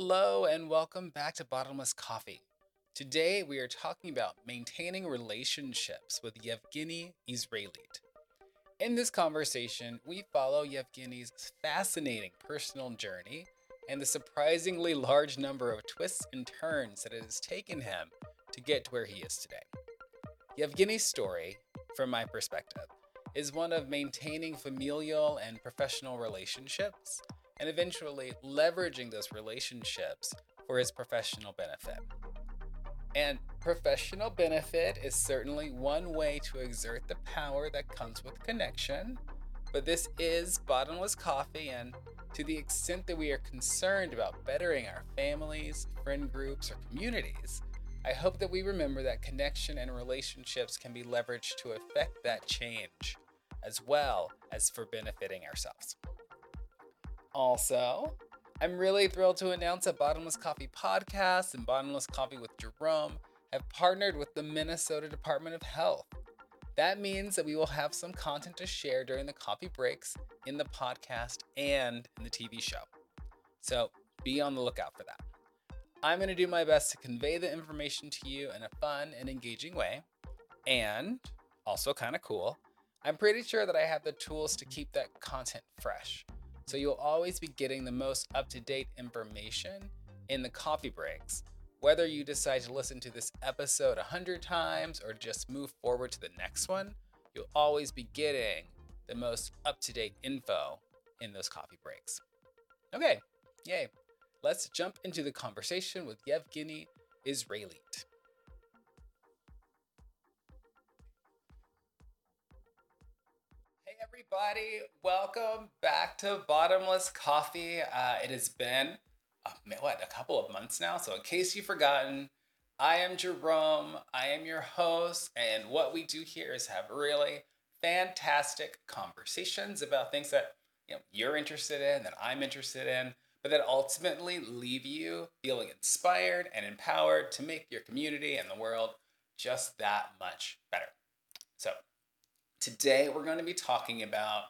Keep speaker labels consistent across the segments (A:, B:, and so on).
A: Hello, and welcome back to Bottomless Coffee. Today, we are talking about maintaining relationships with Yevgeny Israelit. In this conversation, we follow Yevgeny's fascinating personal journey and the surprisingly large number of twists and turns that it has taken him to get to where he is today. Yevgeny's story, from my perspective, is one of maintaining familial and professional relationships and eventually leveraging those relationships for his professional benefit. And professional benefit is certainly one way to exert the power that comes with connection, but this is bottomless coffee, and to the extent that we are concerned about bettering our families, friend groups, or communities, I hope that we remember that connection and relationships can be leveraged to effect that change, as well as for benefiting ourselves. Also, I'm really thrilled to announce that Bottomless Coffee Podcast and Bottomless Coffee with Jerome have partnered with the Minnesota Department of Health. That means that we will have some content to share during the coffee breaks in the podcast and in the TV show. So be on the lookout for that. I'm going to do my best to convey the information to you in a fun and engaging way. And also kind of cool, I'm pretty sure that I have the tools to keep that content fresh. So you'll always be getting the most up to date information in the coffee breaks. Whether you decide to listen to this episode 100 times or just move forward to the next one, you'll always be getting the most up to date info in those coffee breaks. Okay, yay. Let's jump into the conversation with Yevgeny Israelit. Everybody. Welcome back to Bottomless Coffee. Uh, it has been, uh, what, a couple of months now. So, in case you've forgotten, I am Jerome. I am your host. And what we do here is have really fantastic conversations about things that you know, you're interested in, that I'm interested in, but that ultimately leave you feeling inspired and empowered to make your community and the world just that much better. Today, we're going to be talking about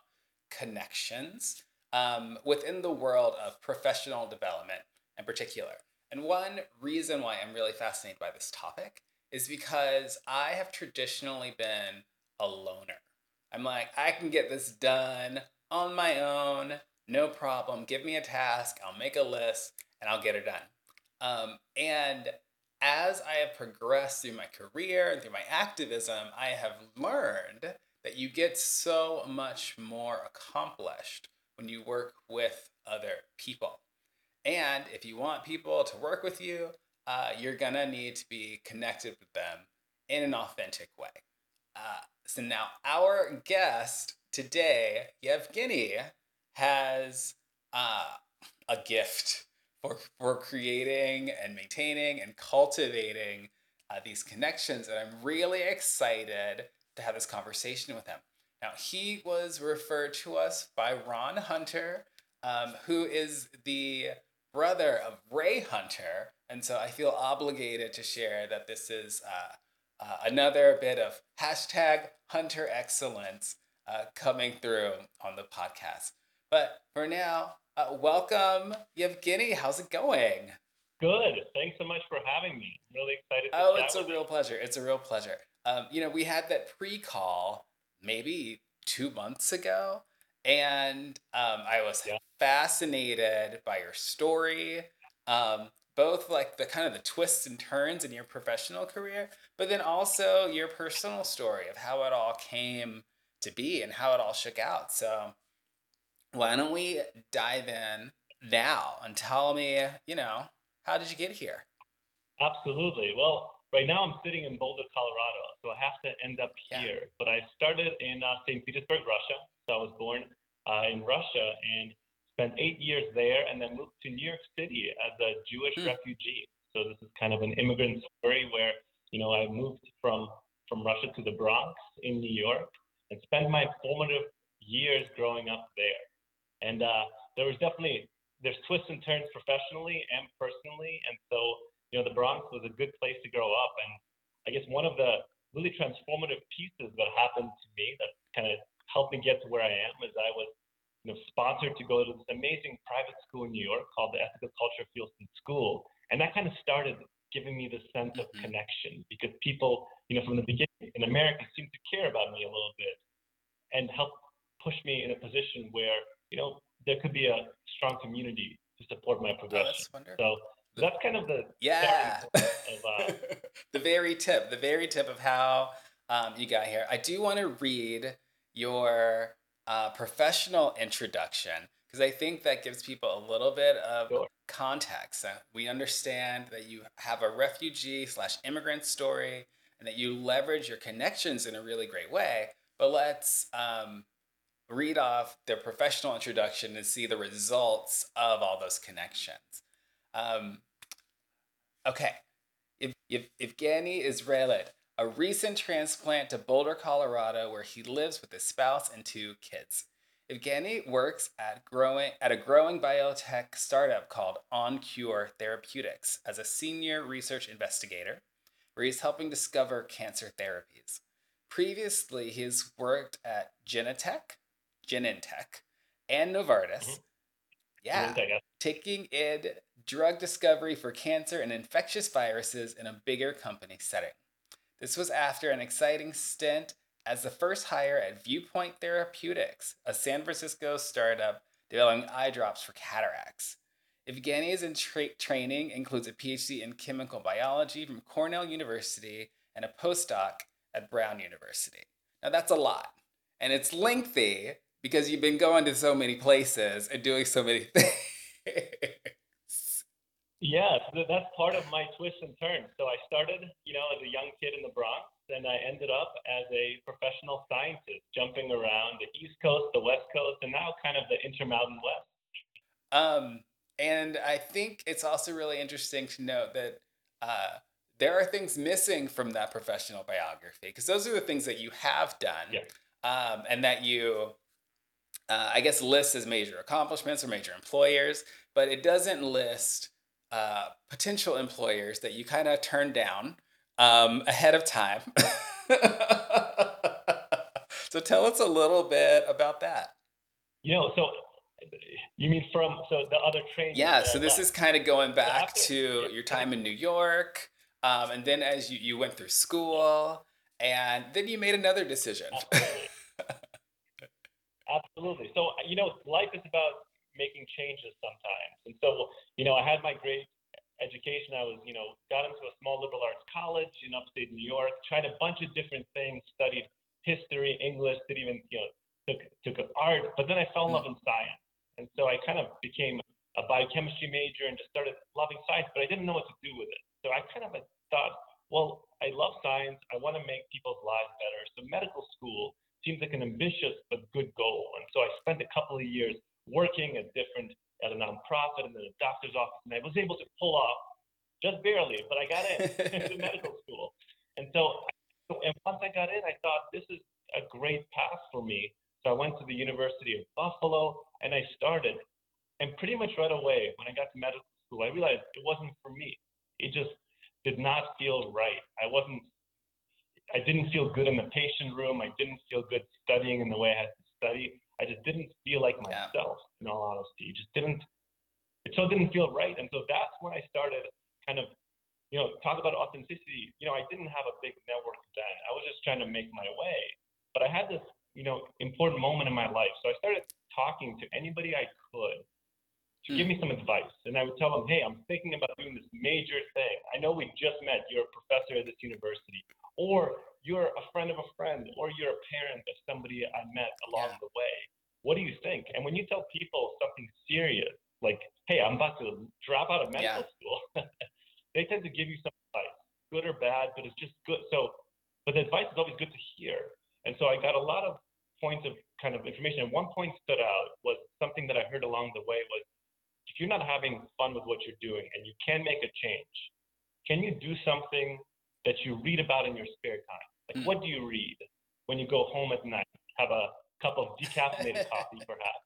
A: connections um, within the world of professional development in particular. And one reason why I'm really fascinated by this topic is because I have traditionally been a loner. I'm like, I can get this done on my own, no problem. Give me a task, I'll make a list, and I'll get it done. Um, and as I have progressed through my career and through my activism, I have learned that you get so much more accomplished when you work with other people. And if you want people to work with you, uh, you're gonna need to be connected with them in an authentic way. Uh, so now our guest today, Yevgeny, has uh, a gift for, for creating and maintaining and cultivating uh, these connections. And I'm really excited to have this conversation with him. Now, he was referred to us by Ron Hunter, um, who is the brother of Ray Hunter. And so I feel obligated to share that this is uh, uh, another bit of hashtag Hunter excellence uh, coming through on the podcast. But for now, uh, welcome, Yevgeny. How's it going?
B: Good. Thanks so much for having me. I'm really excited.
A: oh, it's a real you. pleasure. It's a real pleasure. Um, you know, we had that pre-call maybe two months ago, and um, I was yeah. fascinated by your story. Um, both like the kind of the twists and turns in your professional career, but then also your personal story of how it all came to be and how it all shook out. So, why don't we dive in now and tell me, you know, how did you get here?
B: Absolutely. Well, right now I'm sitting in Boulder, Colorado, so I have to end up here. Yeah. But I started in uh, St. Petersburg, Russia. So I was born uh, in Russia and spent eight years there, and then moved to New York City as a Jewish mm. refugee. So this is kind of an immigrant story where you know I moved from from Russia to the Bronx in New York and spent my formative years growing up there. And uh, there was definitely there's twists and turns professionally and personally, and so you know, the Bronx was a good place to grow up. And I guess one of the really transformative pieces that happened to me that kind of helped me get to where I am is I was you know, sponsored to go to this amazing private school in New York called the Ethical Culture Fieldston School. And that kind of started giving me the sense mm-hmm. of connection because people, you know, from the beginning in America seemed to care about me a little bit and help push me in a position where, you know, there could be a strong community to support my progression. Oh, so that's kind of the
A: yeah of, uh, the very tip, the very tip of how um, you got here. I do want to read your uh, professional introduction because I think that gives people a little bit of sure. context. Uh, we understand that you have a refugee slash immigrant story and that you leverage your connections in a really great way. But let's um, read off their professional introduction and see the results of all those connections. Um, okay. If, if, Evgeny Izraelit a recent transplant to Boulder, Colorado, where he lives with his spouse and two kids. Evgeny works at growing at a growing biotech startup called OnCure Therapeutics as a senior research investigator, where he's helping discover cancer therapies. Previously, he's worked at Genentech, Genentech, and Novartis. Mm-hmm. Yeah, taking in drug discovery for cancer and infectious viruses in a bigger company setting. This was after an exciting stint as the first hire at Viewpoint Therapeutics, a San Francisco startup developing eye drops for cataracts. Evgeny's in tra- training includes a PhD in chemical biology from Cornell University and a postdoc at Brown University. Now that's a lot, and it's lengthy because you've been going to so many places and doing so many things.
B: Yeah, that's part of my twists and turns. So I started, you know, as a young kid in the Bronx, and I ended up as a professional scientist, jumping around the East Coast, the West Coast, and now kind of the Intermountain West.
A: Um, and I think it's also really interesting to note that uh, there are things missing from that professional biography because those are the things that you have done,
B: yeah.
A: um, and that you, uh, I guess, list as major accomplishments or major employers, but it doesn't list uh, potential employers that you kind of turn down um, ahead of time. so tell us a little bit about that.
B: You know, so you mean from so the other train?
A: Yeah. So this is kind of going back to your time in New York, um, and then as you you went through school, and then you made another decision.
B: Absolutely. Absolutely. So you know, life is about making changes sometimes. And so, you know, I had my great education. I was, you know, got into a small liberal arts college in upstate New York, tried a bunch of different things, studied history, English, did even, you know, took took art, but then I fell in love in science. And so I kind of became a biochemistry major and just started loving science, but I didn't know what to do with it. So I kind of thought, well, I love science. I want to make people's lives better. So medical school seems like an ambitious but good goal. And so I spent a couple of years working at different at a nonprofit and then a doctor's office, and I was able to pull off just barely, but I got in to medical school. And so, and once I got in, I thought this is a great path for me. So I went to the University of Buffalo and I started. And pretty much right away, when I got to medical school, I realized it wasn't for me. It just did not feel right. I wasn't, I didn't feel good in the patient room. I didn't feel good studying in the way I had to study. I just didn't feel like myself, yeah. in all honesty. It just didn't, it so didn't feel right. And so that's when I started kind of, you know, talk about authenticity. You know, I didn't have a big network then. I was just trying to make my way. But I had this, you know, important moment in my life. So I started talking to anybody I could to give me hmm. some advice. And I would tell them, hey, I'm thinking about doing this major thing. I know we just met. You're a professor at this university. Or you're a friend of a friend or you're a parent of somebody I met along yeah. the way. What do you think? And when you tell people something serious, like, hey, I'm about to drop out of medical yeah. school, they tend to give you some advice, good or bad, but it's just good. So, but the advice is always good to hear. And so I got a lot of points of kind of information. And one point stood out was something that I heard along the way was if you're not having fun with what you're doing and you can make a change, can you do something that you read about in your spare time? Like, mm. what do you read when you go home at night? Have a cup of decaffeinated coffee, perhaps.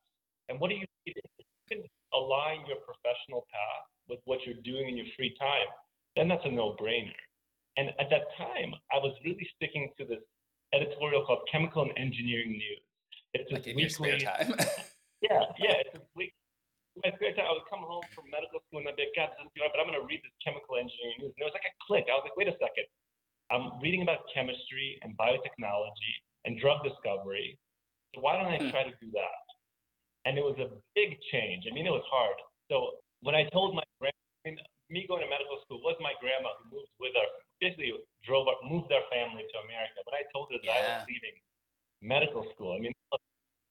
B: And what do you read? If you can align your professional path with what you're doing in your free time, then that's a no-brainer. And at that time, I was really sticking to this editorial called Chemical and Engineering News.
A: It's this like weekly. time.
B: Yeah, yeah. It's a week. My spare time, I would come home from medical school and I'd be like, God, this is good, but I'm going to read this chemical engineering news. And it was like a click. I was like, wait a second. I'm reading about chemistry and biotechnology and drug discovery. So why don't I hmm. try to do that? And it was a big change. I mean, it was hard. So when I told my grandma, I mean, me going to medical school was my grandma who moved with our, basically drove, our, moved our family to America. But I told her that yeah. I was leaving medical school. I mean,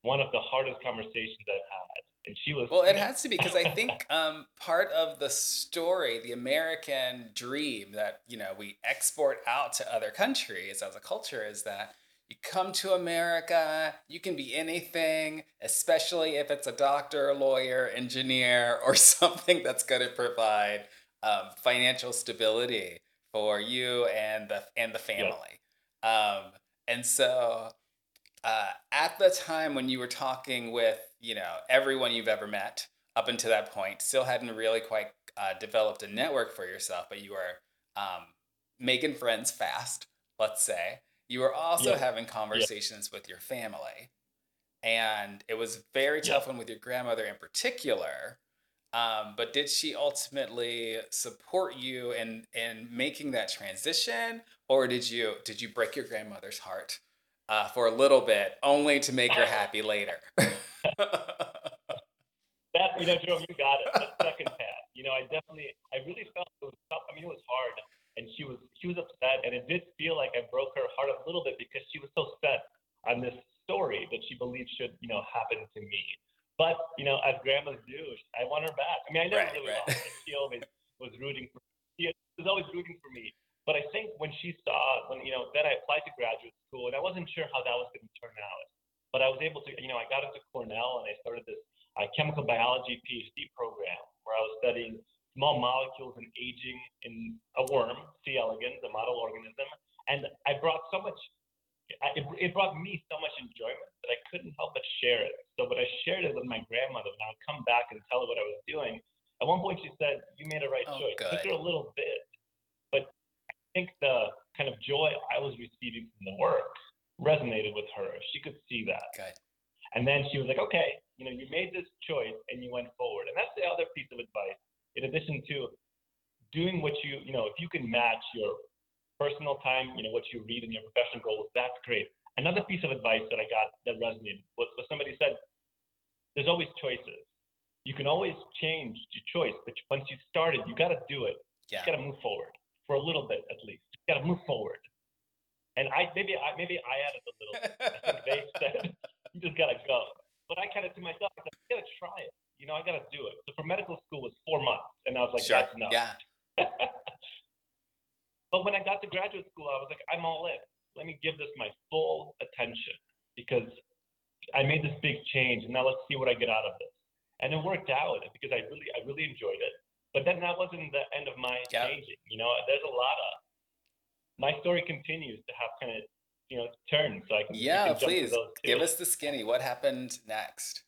B: one of the hardest conversations I've had and she was
A: well it has to be because i think um, part of the story the american dream that you know we export out to other countries as a culture is that you come to america you can be anything especially if it's a doctor lawyer engineer or something that's going to provide um, financial stability for you and the and the family. Um, and so uh, at the time when you were talking with you know everyone you've ever met up until that point still hadn't really quite uh, developed a network for yourself but you were um, making friends fast let's say you were also yeah. having conversations yeah. with your family and it was very tough yeah. one with your grandmother in particular um, but did she ultimately support you in in making that transition or did you did you break your grandmother's heart uh, for a little bit, only to make her happy later. that
B: you know, Joe, you got it. The second path. You know, I definitely, I really felt it was tough. I mean, it was hard, and she was she was upset, and it did feel like I broke her heart a little bit because she was so set on this story that she believed should you know happen to me. But you know, as grandmas do, I want her back. I mean, I never right, really right. lost. She always was rooting for. She was always rooting for me. But I think when she saw, when you know, then I applied to graduate school, and I wasn't sure how that was going to turn out. But I was able to, you know, I got into Cornell and I started this uh, chemical biology PhD program where I was studying small molecules and aging in a worm, C. elegans, a model organism, and I brought so much. It, it brought me so much enjoyment that I couldn't help but share it. So, but I shared it with my grandmother, and I would come back and tell her what I was doing. At one point, she said, "You made a right oh, choice." Good. It took her a little bit, think the kind of joy I was receiving from the work resonated with her. She could see that.
A: Good.
B: And then she was like, okay, you know, you made this choice and you went forward. And that's the other piece of advice. In addition to doing what you, you know, if you can match your personal time, you know, what you read and your professional goals, that's great. Another piece of advice that I got that resonated was, was somebody said, there's always choices. You can always change your choice, but once you started, you got to do it. Yeah. You got to move forward for a little bit at least. You got to move forward. And I maybe I maybe I added a little. Bit. I think they said you just got to go. But I kind of to myself, I, said, I got to try it. You know, I got to do it. So for medical school was four months, and I was like, sure. that's enough.
A: Yeah.
B: but when I got to graduate school, I was like, I'm all in. Let me give this my full attention because I made this big change, and now let's see what I get out of this. And it worked out because I really, I really enjoyed it. But then that wasn't the end of my yep. changing. You know, there's a lot of my story continues to have kind of you know turns. So I can
A: yeah, can please give us the skinny. What happened next?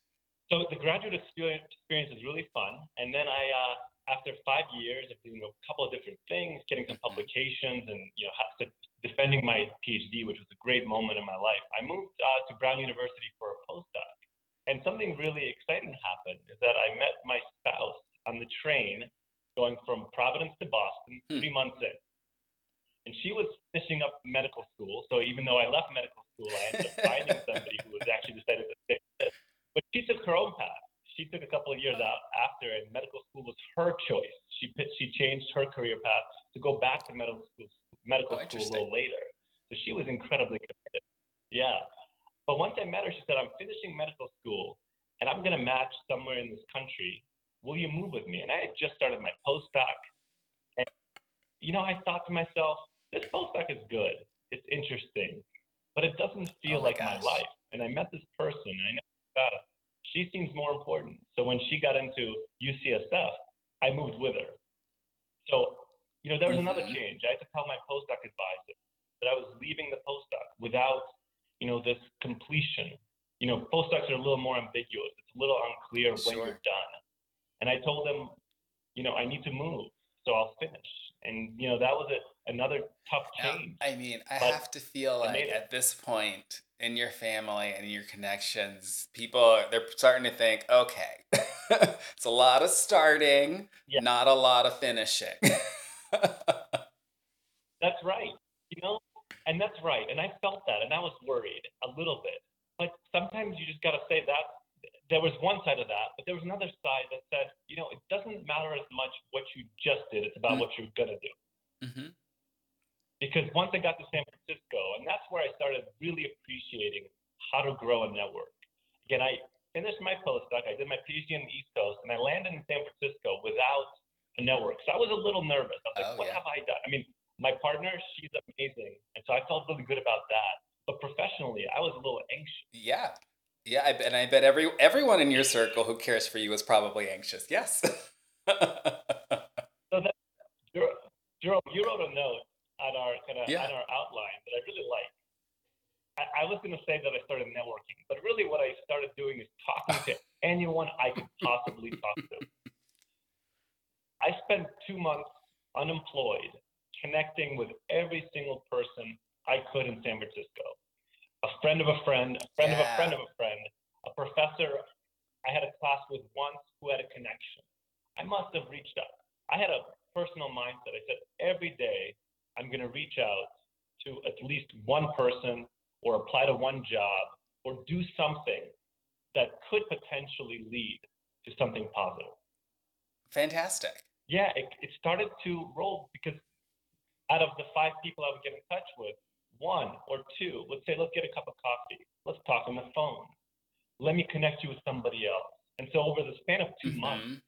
B: So the graduate experience is really fun, and then I. Uh, after five years of doing a couple of different things, getting some mm-hmm. publications, and you know, defending my PhD, which was a great moment in my life, I moved uh, to Brown University for a postdoc. And something really exciting happened is that I met my spouse on the train going from Providence to Boston hmm. three months in. And she was finishing up medical school. So even though I left medical school, I ended up finding somebody who was actually decided to fix it. But she took her own path. She took a couple of years out after, and medical school was her choice. She she changed her career path to go back to medical school medical oh, school a little later. So she was incredibly committed. Yeah. But once I met her, she said, I'm finishing medical school and I'm going to match somewhere in this country will you move with me? And I had just started my postdoc. And, you know, I thought to myself, this postdoc is good. It's interesting, but it doesn't feel oh my like gosh. my life. And I met this person, and I know about it. She seems more important. So when she got into UCSF, I moved with her. So, you know, there was mm-hmm. another change. I had to tell my postdoc advisor that I was leaving the postdoc without, you know, this completion. You know, postdocs are a little more ambiguous. It's a little unclear sure. when you're done. And I told them, you know, I need to move, so I'll finish. And you know, that was it. another tough change.
A: I mean, I
B: But
A: have to feel like at this point in your family and your connections, people they're starting to think, okay, it's a lot of starting,
B: Yeah.
A: not a lot of finishing.
B: That's right. You know, and that's right. And I felt that, and I was worried a little bit. But sometimes you just got to say that there was one side of that, but there was another side that said, you know, it doesn't matter as much what you just did; it's about
A: Mm.
B: what you're gonna do.
A: hmm
B: Because once I got to San Francisco, and that's where I started really appreciating how to grow a network. Again, I finished my postdoc, I did my PhD on the East Coast, and I landed in San Francisco without a network. So I was a little nervous. I was like,
A: Oh,
B: what
A: yeah.
B: have I done? I mean, my partner, she's amazing. And so I felt really good about that. But professionally, I was a little anxious.
A: Yeah. Yeah, I bet, and I bet every everyone in your circle who cares for you is probably anxious. Yes.
B: So that, Jerome, you wrote a note at our kind of
A: Yeah.
B: at our outline that I really like. I, I was going to say that I started networking, but really what I started doing is talking to anyone I could possibly talk to. I spent two months unemployed, connecting with every single person I could in San Francisco. A friend of a friend, a friend of a friend of a friend, a professor I had a class with once who had a connection. I must have reached out. I had a personal mindset. I said every day I'm going to reach out to at least one person or apply to one job or do something that could potentially lead to something positive.
A: Fantastic.
B: Yeah, it, it started to roll because out of the five people I would get in touch with, one or two Let's say, let's get a cup of coffee. Let's talk on the phone. Let me connect you with somebody else. And so over the span of 2 months,
A: Mhm.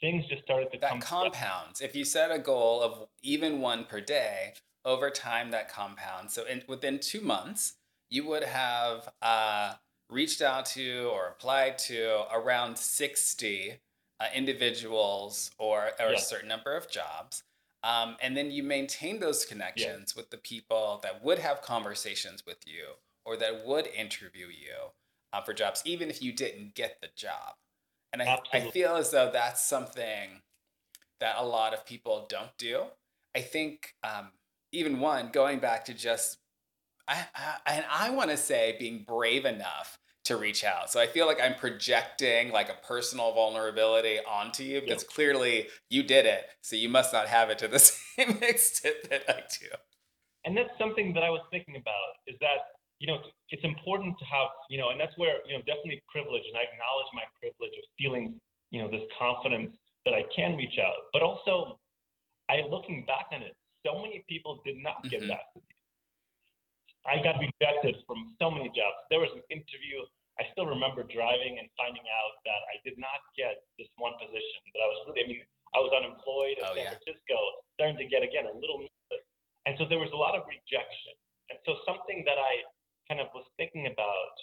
B: things just started to
A: That
B: come
A: compounds. If you set a goal of even one per day, over time that compounds. So in, within two months, you would have uh, reached out to or applied to around 60 uh, individuals or, or
B: Yeah.
A: a certain number of jobs. Um, and then you maintain those connections with the people that would have conversations with you or that would interview you uh, for jobs, even if you didn't get the job. And I, I feel as though that's something that a lot of people don't do. I think um, even one going back to just, I, I and I want to say being brave enough to reach out. So I feel like I'm projecting like a personal vulnerability onto you because clearly you did it. So you must not have it to the same extent that I do.
B: and that's something that I was thinking about is that you know it's important to have you know and that's where you know definitely privilege and I acknowledge my privilege of feeling you know this confidence that I can reach out but also I looking back on it so many people did not get
A: Mhm.
B: to me I got rejected from so many jobs there was an interview I still remember driving and finding out that I did not get this one position that I was really I mean I was unemployed in
A: Oh,
B: San
A: yeah.
B: Francisco starting to get again a little nervous and so there was a lot of rejection. And so something that I kind of was thinking about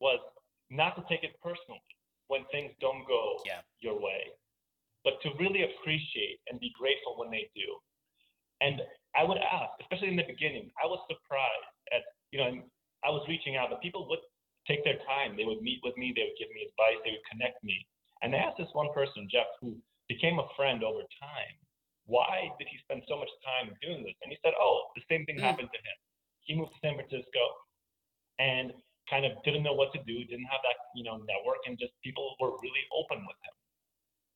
B: was not to take it personally when things don't go
A: Yeah.
B: your way, but to really appreciate and be grateful when they do. And I would ask, especially in the beginning, I was surprised at, you know, I was reaching out, but people would take their time. They would meet with me, they would give me advice, they would connect me. And I asked this one person, Jeff, who became a friend over time, why did he spend so much time doing this? And he said, oh, the same thing
A: Mm.
B: happened to him. He moved to San Francisco and kind of didn't know what to do, didn't have that, you know, network, and just people were really open with him.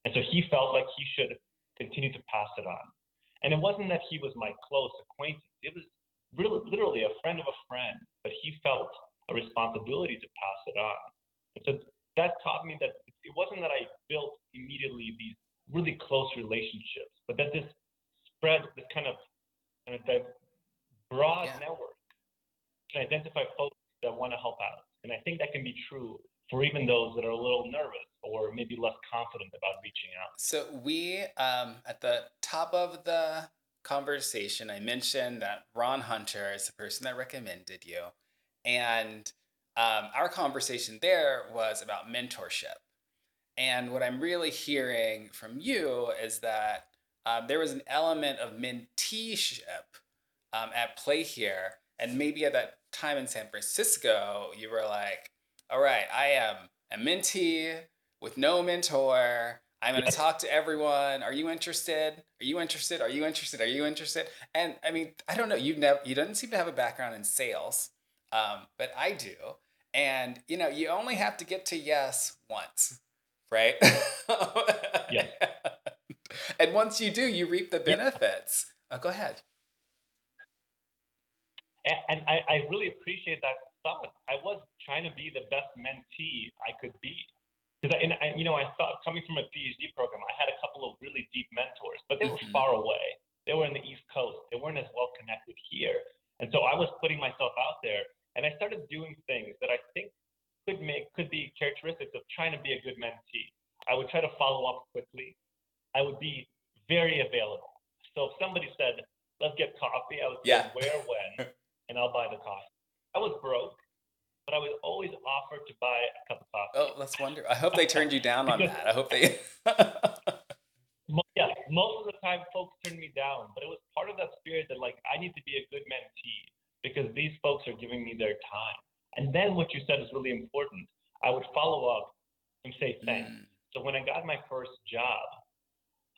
B: And so he felt like he should continue to pass it on. And it wasn't that he was my close acquaintance. It was really, literally a friend of a friend, but he felt a responsibility to pass it on. And so that taught me that it wasn't that I built immediately these really close relationships, but that this spread, this kind of, kind of that broad
A: Yeah.
B: network can identify folks that want to help out. And I think that can be true for even those that are a little nervous or maybe less confident about reaching out.
A: So we, um, at the top of the conversation, I mentioned that Ron Hunter is the person that recommended you, and um, our conversation there was about mentorship. And what I'm really hearing from you is that um, there was an element of menteeship um, at play here, and maybe at that time in San Francisco, you were like, "All right, I am a mentee with no mentor. I'm going to talk to everyone. Are you interested? Are you interested? Are you interested? Are you interested? And I mean, I don't know. You've never, you don't seem to have a background in sales, um, but I do. And you know, you only have to get to yes once, right?
B: yeah.
A: and once you do, you reap the benefits. Yeah. Oh, go ahead.
B: And I, I really appreciate that thought. I was trying to be the best mentee I could be. Because I, and I, you know, I thought coming from a PhD program, I had a couple of really deep mentors, but they were mm-hmm. far away. They were in the East Coast. They weren't as well connected here. And so I was putting myself out there, and I started doing things that I think could make could be characteristics of trying to be a good mentee. I would try to follow up quickly. I would be very available. So if somebody said, "Let's get coffee," I would say,
A: yeah.
B: "Where, when?" and I'll buy the coffee. I was broke, but I was always offered to buy a cup of coffee.
A: Oh, let's wonder. I hope they turned you down on that. I hope they.
B: yeah, most of the time folks turned me down, but it was part of that spirit that like I need to be a good mentee because these folks are giving me their time. And then what you said is really important. I would follow up and say thanks. Mm. So when I got my first job,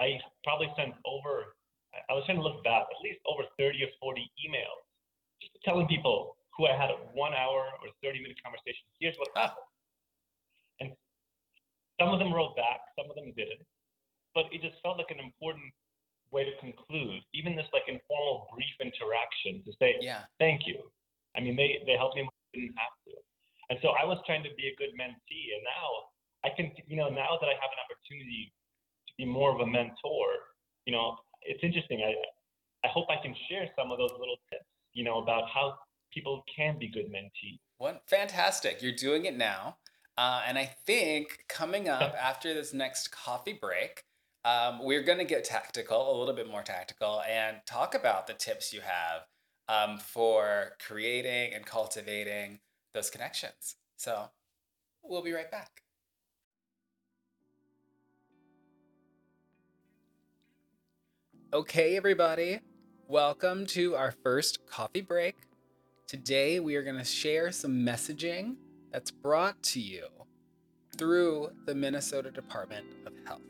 B: I probably sent over, I was trying to look back, at least over 30 or 40 emails just telling people who I had a one hour or 30 minute conversation, here's what happened. And some of them wrote back, some of them didn't. But it just felt like an important way to conclude, even this like informal brief interaction to say,
A: yeah.
B: thank you. I mean, they, they helped me, I didn't have to. And so I was trying to be a good mentee. And now I can, you know, now that I have an opportunity to be more of a mentor, you know, it's interesting. I, I hope I can share some of those little tips you know, about how people can be good mentees.
A: What fantastic! You're doing it now, uh, and I think coming up after this next coffee break, um, we're going to get tactical, a little bit more tactical, and talk about the tips you have um, for creating and cultivating those connections. So we'll be right back. Okay, everybody, Welcome to our first coffee break. Today we are going to share some messaging that's brought to you through the Minnesota Department of Health.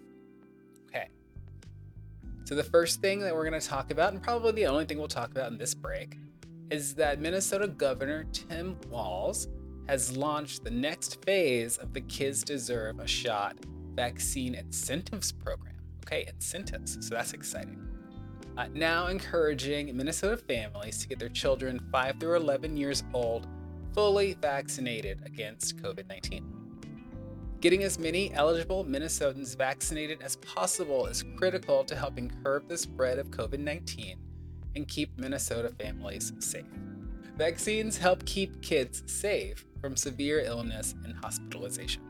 A: Okay. So, the first thing that we're going to talk about, and probably the only thing we'll talk about in this break, is that Minnesota Governor Tim Walz has launched the next phase of the Kids Deserve a Shot vaccine incentives program. Okay, incentives. So, that's exciting uh, now encouraging Minnesota families to get their children 5 through 11 years old fully vaccinated against COVID 19. Getting as many eligible Minnesotans vaccinated as possible is critical to helping curb the spread of COVID 19 and keep Minnesota families safe. Vaccines help keep kids safe from severe illness and hospitalization.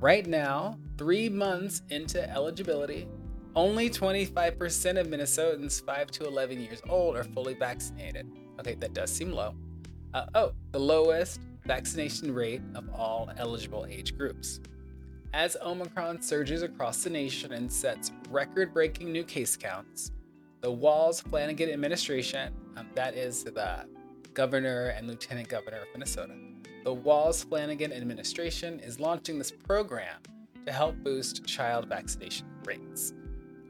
A: Right now, three months into eligibility, only 25% of Minnesotans 5 to 11 years old are fully vaccinated. Okay, that does seem low. Uh, oh, the lowest vaccination rate of all eligible age groups. As Omicron surges across the nation and sets record breaking new case counts, the Walz Flanagan administration, um, that is the governor and lieutenant governor of Minnesota, the Walz Flanagan administration is launching this program to help boost child vaccination rates.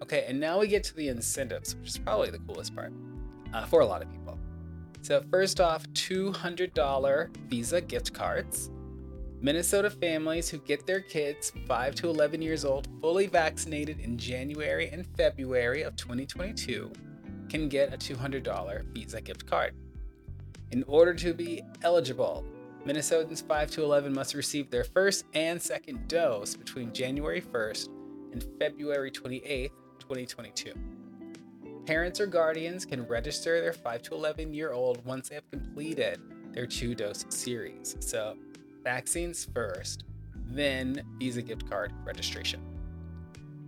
A: Okay, and now we get to the incentives, which is probably the coolest part uh, for a lot of people. So, first off, $200 Visa gift cards. Minnesota families who get their kids 5 to 11 years old fully vaccinated in January and February of 2022 can get a $200 Visa gift card. In order to be eligible, Minnesotans 5 to 11 must receive their first and second dose between January 1st and February 28th 2022. Parents or guardians can register their 5 to 11 year old once they have completed their two dose series. So, vaccines first, then Visa gift card registration.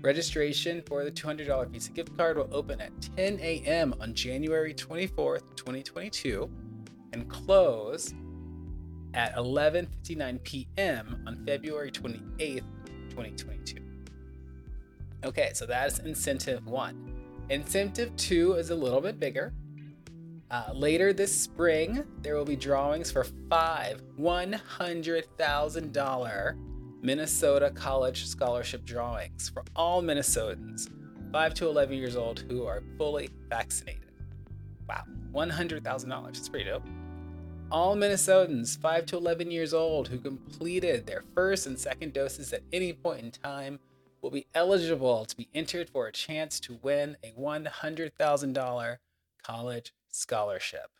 A: Registration for the $200 Visa gift card will open at 10 a.m. on January 24th, 2022, and close at 11:59 p.m. on February 28th, 2022. Okay, so that's incentive one. Incentive two is a little bit bigger. Uh, later this spring, there will be drawings for five $100,000 Minnesota College Scholarship drawings for all Minnesotans 5 to 11 years old who are fully vaccinated. Wow, $100,000. It's pretty dope. All Minnesotans 5 to 11 years old who completed their first and second doses at any point in time will be eligible to be entered for a chance to win a $100,000 college scholarship.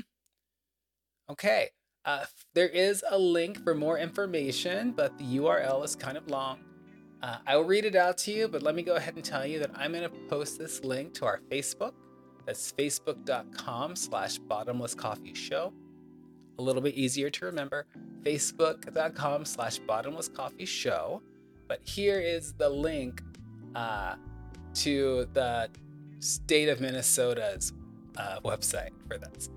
A: okay, uh, there is a link for more information, but the URL is kind of long. Uh, I will read it out to you, but let me go ahead and tell you that I'm going to post this link to our Facebook. That's facebook.com slash bottomless coffee show. A little bit easier to remember, facebook.com slash bottomless coffee show. But here is the link uh, to the state of Minnesota's uh, website for this.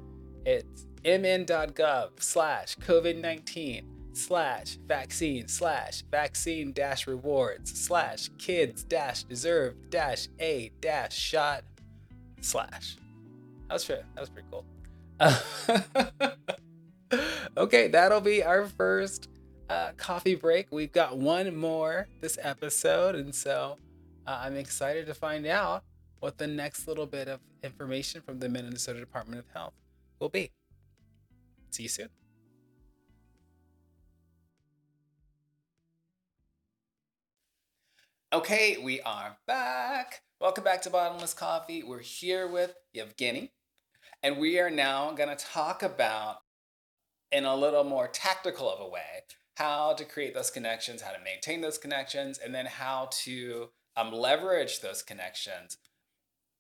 A: It's mn.gov slash COVID-19 slash vaccine slash vaccine dash rewards slash kids dash deserve dash a dash shot slash. That was that was pretty cool. okay, that'll be our first uh, coffee break. We've got one more this episode, and so uh, I'm excited to find out what the next little bit of information from the Minnesota Department of Health will be. See you soon. Okay, we are back. Welcome back to Bottomless Coffee. We're here with Yevgeny, and we are now going to talk about, in a little more tactical of a way, how to create those connections, how to maintain those connections, and then how to um, leverage those connections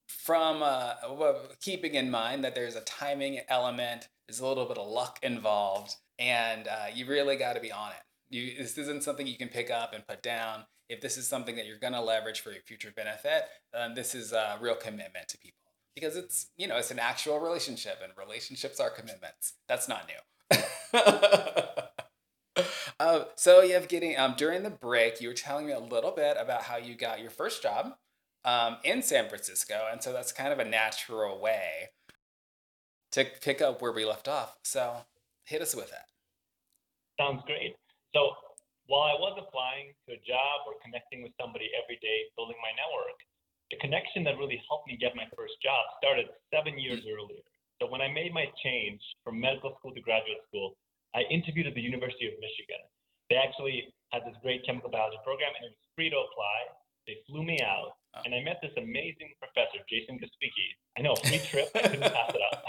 A: from uh, keeping in mind that there's a timing element, there's a little bit of luck involved, and uh, you really got to be on it. You, this isn't something you can pick up and put down. If this is something that you're going to leverage for your future benefit, then this is a real commitment to people because it's you know it's an actual relationship, and relationships are commitments. That's not new. uh, so Yevgeny, um, during the break, you were telling me a little bit about how you got your first job um, in San Francisco, and so that's kind of a natural way to pick up where we left off. So hit us with that.
B: Sounds great. So while I was applying to a job or connecting with somebody every day, building my network, the connection that really helped me get my first job started seven years earlier. So when I made my change from medical school to graduate school, I interviewed at the University of Michigan. They actually had this great chemical biology program, and it was free to apply. They flew me out, oh. and I met this amazing professor, Jason Gestwicki. I know, free trip, I couldn't pass it up.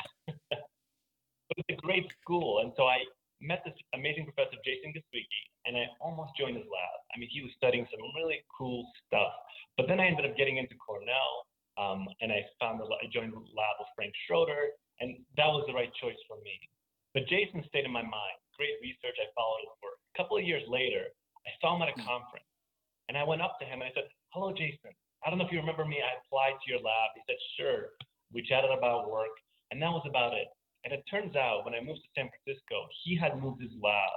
B: but it's a great school, and so I met this amazing professor, Jason Gestwicki, and I almost joined his lab. I mean, he was studying some really cool stuff. But then I ended up getting into Cornell, um, and I found the, I joined the lab with Frank Schroeder, and that was the right choice for me. But Jason stayed in my mind. Great research. I followed his work. A couple of years later, I saw him at a hmm. conference, and I went up to him and I said, "Hello, Jason. I don't know if you remember me. I applied to your lab." He said, "Sure." We chatted about work, and that was about it. And it turns out when I moved to San Francisco, he had moved his lab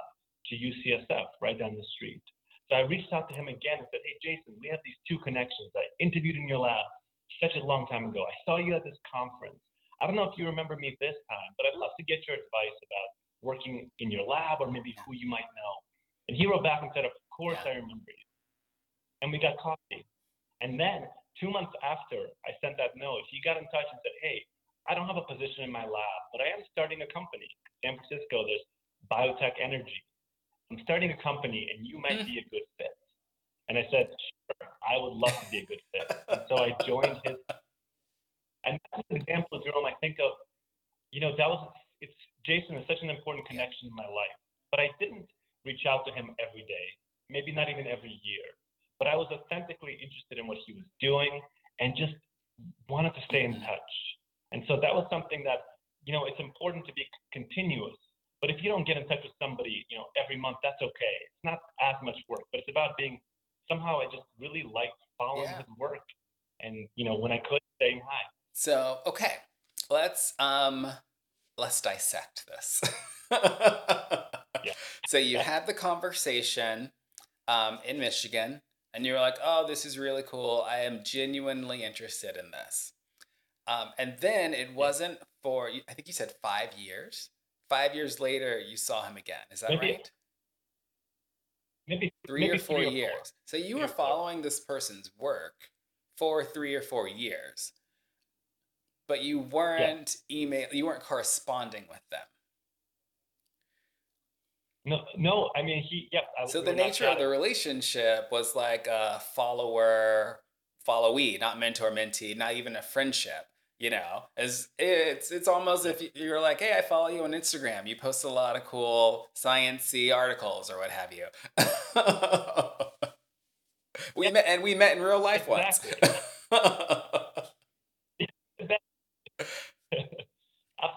B: to UCSF right down the street. So I reached out to him again and said, Hey, Jason, we have these two connections. I interviewed in your lab such a long time ago. I saw you at this conference. I don't know if you remember me this time, but I'd love to get your advice about working in your lab or maybe who you might know. And he wrote back and said, Of course yeah. I remember you. And we got coffee. And then two months after I sent that note, he got in touch and said, Hey, I don't have a position in my lab, but I am starting a company. San Francisco, there's biotech energy. I'm starting a company and you might mm-hmm. be a good fit. And I said, sure, I would love to be a good fit. And so I joined his. And that's an example, of Jerome, I think of, you know, that was, it's, Jason is such an important connection in my life. But I didn't reach out to him every day, maybe not even every year. But I was authentically interested in what he was doing and just wanted to stay in touch. And so that was something that, you know, it's important to be continuous. But if you don't get in touch with somebody, you know, every month, that's okay. It's not as much work, but it's about being somehow I just really liked following yeah. his work. And, you know, when I could saying hi.
A: So, okay. Let's um let's dissect this. yeah. So you had the conversation um, in Michigan, and you were like, "Oh, this is really cool. I am genuinely interested in this." Um, and then it wasn't for, I think you said five years. Five years later, you saw him again. Is that Maybe. right?
B: maybe
A: three
B: maybe
A: or four
B: three or
A: years.
B: four.
A: So you
B: Three
A: were following this person's work for three or four years, but you weren't email, you weren't corresponding with them.
B: No, no. I mean, he. Yep. I,
A: So the nature of the relationship was like a follower, followee, not mentor, mentee, not even a friendship. You know, as it's it's almost if you- you're like, hey, I follow you on Instagram. You post a lot of cool sciencey articles or what have you. we
B: Yeah,
A: met and we met in real life once.
B: exactly.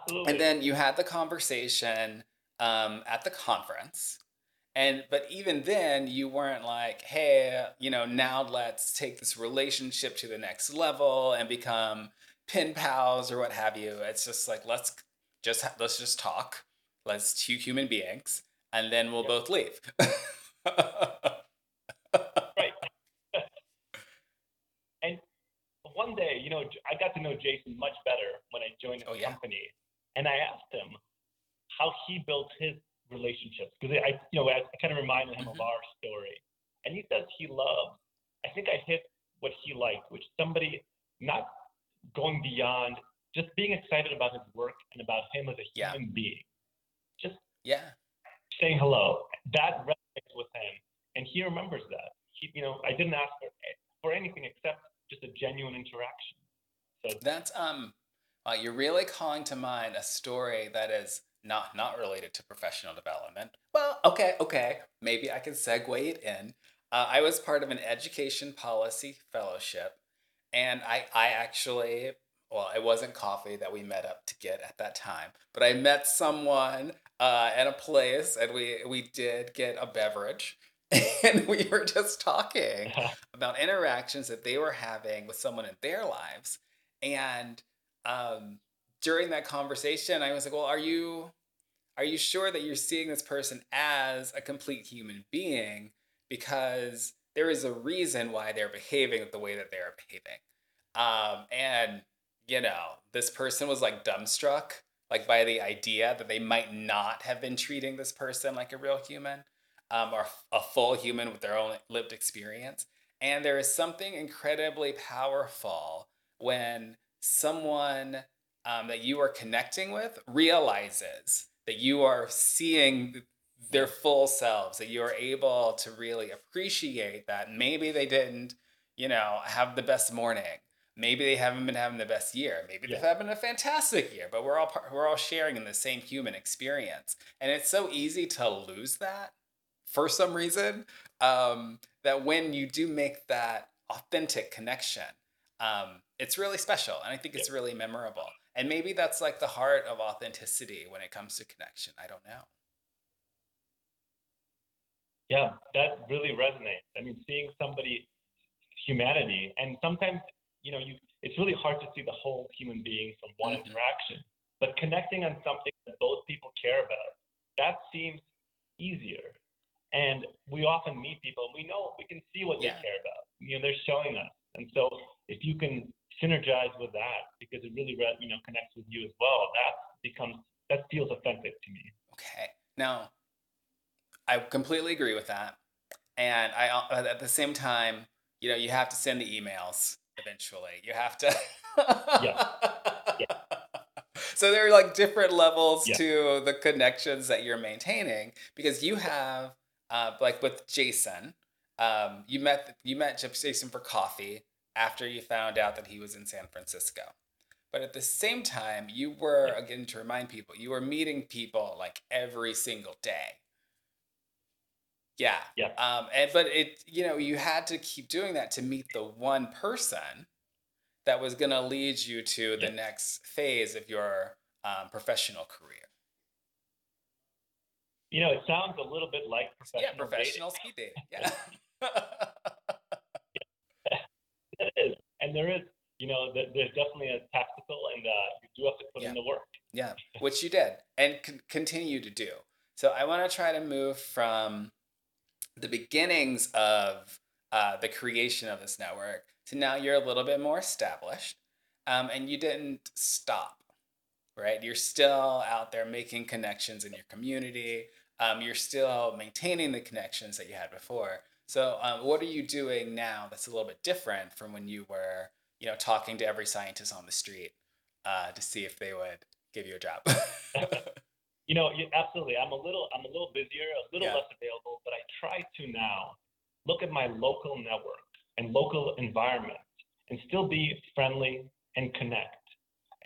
B: Absolutely.
A: and then you had the conversation um, at the conference and but even then you weren't like hey you know now let's take this relationship to the next level and become pen pals or what have you it's just like let's just ha- let's just talk let's two human beings and then we'll
B: Yep.
A: both leave
B: right. and one day, you know, I got to know Jason much better when I joined the
A: Oh, yeah.
B: company, and I asked him how he built his relationships because I, you know, I, I kind of reminded him of
A: Mhm.
B: our story, and he says he loves. I think I hit what he liked, which somebody not going beyond just being excited about his work and about him as a
A: Yeah.
B: human being, just
A: yeah
B: saying hello. That resonates with him, and he remembers that. He, you know, I didn't ask for for anything except just a genuine interaction. So
A: That's um, uh, you're really calling to mind a story that is not not related to professional development. Well, okay, okay, maybe I can segue it in. Uh, I was part of an education policy fellowship, and I I actually well, it wasn't coffee that we met up to get at that time, but I met someone uh, at a place, and we we did get a beverage, and we were just talking about interactions that they were having with someone in their lives. And um, during that conversation, I was like, "Well, are you are you sure that you're seeing this person as a complete human being? Because there is a reason why they're behaving the way that they're behaving." Um, and you know, this person was like dumbstruck, like by the idea that they might not have been treating this person like a real human, um, or a full human with their own lived experience. And there is something incredibly powerful when someone um, that you are connecting with realizes that you are seeing their full selves, that you are able to really appreciate that maybe they didn't, you know, have the best morning. Maybe they haven't been having the best year. Maybe they've
B: Yeah.
A: having a fantastic year, but we're all we're all sharing in the same human experience, and it's so easy to lose that for some reason um, that when you do make that authentic connection, um, it's really special, and I think it's really memorable. And maybe that's like the heart of authenticity when it comes to connection. I don't know.
B: yeah, that really resonates. I mean, seeing somebody humanity, and sometimes you know, you it's really hard to see the whole human being from one
A: Mhm.
B: interaction, but connecting on something that both people care about, that seems easier. And we often meet people, and we know we can see what
A: Yeah.
B: they care about. You know, they're showing us, and so if you can synergize with that because it really you know connects with you as well, that becomes that feels authentic to me.
A: Okay. Now, I completely agree with that. And I at the same time, you know, you have to send the emails eventually. You have to Yeah. So there are like different levels
B: Yeah.
A: to the connections that you're maintaining because you have uh, like with Jason, um, you met you met Jason for coffee after you found out that he was in San Francisco. But at the same time, you were again to remind people, you were meeting people like every single day. Yeah.
B: Yeah.
A: Um, and but it, you know, you had to keep doing that to meet the one person that was going to lead you to the
B: Yeah.
A: next phase of your um, professional career.
B: You know, it sounds a little bit like professional
A: yeah,
B: dating.
A: professional speed dating. Yeah.
B: It is, and there is, you know, th- there's definitely a tactical, and uh, you do have to put
A: Yeah.
B: in the work.
A: Yeah, which you did and con- continue to do. So I want to try to move from the beginnings of uh, the creation of this network to now you're a little bit more established um, and you didn't stop, right? You're still out there making connections in your community. um, you're still maintaining the connections that you had before. So, um, what are you doing now that's a little bit different from when you were, you know, talking to every scientist on the street uh, to see if they would give you a job?
B: you know, absolutely. I'm a little, I'm a little busier, a little yeah. less available, but I try to now look at my local network and local environment and still be friendly and connect.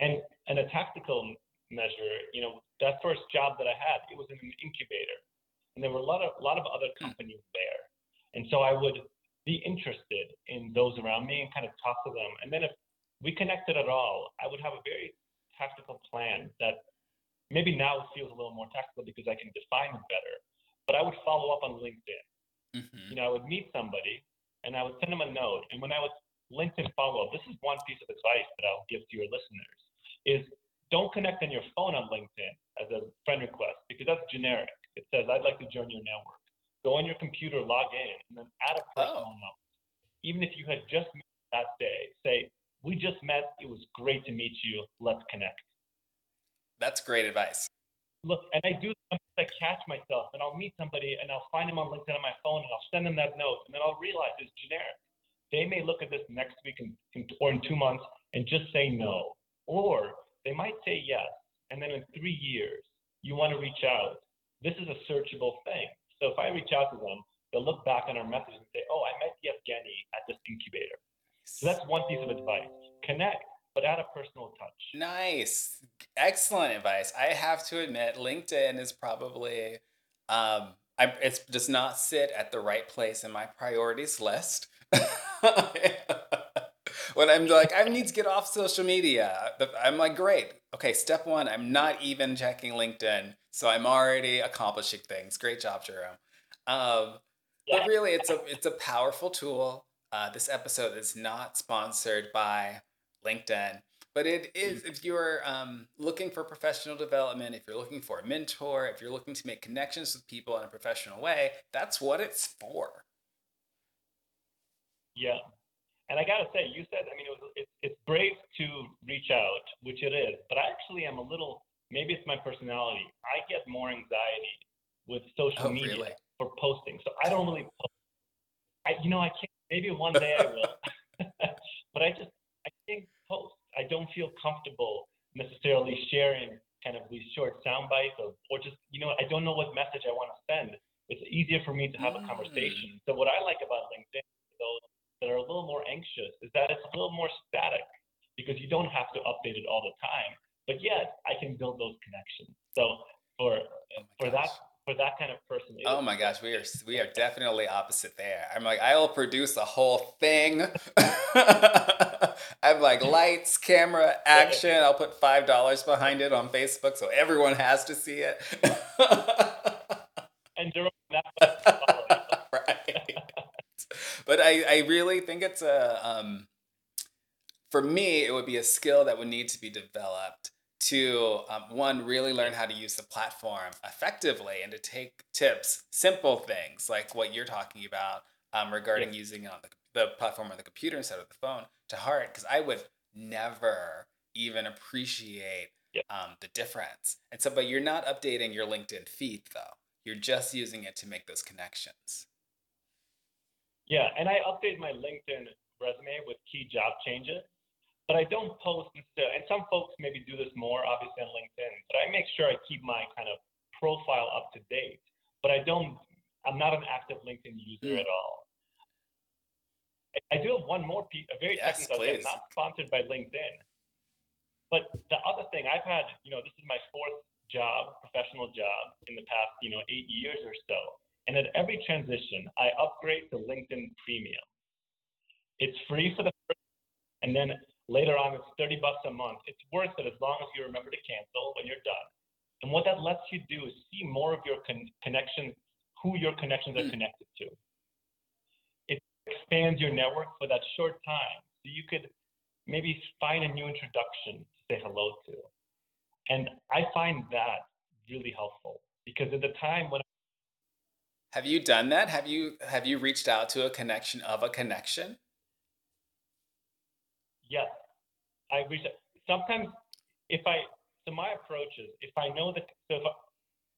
B: And and a tactical measure, you know, that first job that I had, it was in an incubator, and there were a lot of a lot of other hmm. companies there, and so I would be interested in those around me and kind of talk to them. And then if we connected at all, I would have a very tactical plan that maybe now it feels a little more tactical because I can define it better. But I would follow up on LinkedIn. Mm-hmm. You know, I would meet somebody and I would send them a note. And when I would LinkedIn follow up, this is one piece of advice that I'll give to your listeners is don't connect on your phone on LinkedIn as a friend request because that's generic. It says, I'd like to join your network. Go on your computer, log in, and then add a personal oh. note. Even if you had just met that day, say, We just met. It was great to meet you. Let's connect.
A: That's great advice.
B: Look, and I do I catch myself and I'll meet somebody and I'll find them on LinkedIn on my phone and I'll send them that note and then I'll realize it's generic. They may look at this next week in, in, or in two months and just say no. Or they might say yes, and then in three years, you want to reach out. This is a searchable thing. So if I reach out to them, they'll look back on our message and say, oh, I met Yevgeny at this incubator. So that's one piece of advice. Connect, but add a personal touch.
A: Nice. Excellent advice. I have to admit, LinkedIn is probably, um, I, it does not sit at the right place in my priorities list. when I'm like, I need to get off social media, I'm like, great. Okay, step one, I'm not even checking LinkedIn, so I'm already accomplishing things. Great job, Jerome. Um, but really, it's a it's a powerful tool. Uh, this episode is not sponsored by LinkedIn, but it is. If you're um, looking for professional development, if you're looking for a mentor, if you're looking to make connections with people in a professional way, that's what it's for.
B: Yeah, and I gotta say, you said, I mean, it was, it, it's brave to reach out, which it is, but I actually am a little, maybe it's my personality. I get more anxiety with social oh, media really? for posting. So I don't really post. I, you know, I can't, maybe one day I will, but I just, I can't post. I don't feel comfortable necessarily sharing kind of these short sound bites or, or just, you know, I don't know what message I want to send. It's easier for me to have a conversation. Mm. So what I like about LinkedIn, those that are a little more anxious is that it's a little more static because you don't have to update it all the time. But yet, I can build those connections. So for oh for gosh. that for that kind of person.
A: Oh my gosh, we are we are definitely opposite there. I'm like, I will produce a whole thing. I'm like lights, camera, action. I'll put five dollars behind it on Facebook so everyone has to see it.
B: and Jerome, that's
A: but I, I really think it's a um, for me it would be a skill that would need to be developed to um, one really learn how to use the platform effectively and to take tips simple things like what you're talking about um, regarding yeah. using on the, the platform or the computer instead of the phone to heart because i would never even appreciate yeah. um, the difference and so but you're not updating your linkedin feed though you're just using it to make those connections
B: yeah, and I update my LinkedIn resume with key job changes, but I don't post necessarily. And some folks maybe do this more, obviously on LinkedIn, but I make sure I keep my kind of profile up to date. But I don't. I'm not an active LinkedIn user mm. at all. I, do have one more piece, a very yes, technical thing, not sponsored by LinkedIn. But the other thing I've had, you know, this is my fourth job, professional job in the past, you know, eight years or so. And at every transition, I upgrade to LinkedIn Premium. It's free for the first, and then later on, it's 30 bucks a month. It's worth it as long as you remember to cancel when you're done. And what that lets you do is see more of your con- connections, who your connections are connected to. It expands your network for that short time. So you could maybe find a new introduction to say hello to. And I find that really helpful because at the time when
A: have you done that? Have you have you reached out to a connection of a connection?
B: Yes, I reach. Sometimes, if I so my approach is if I know that so if I,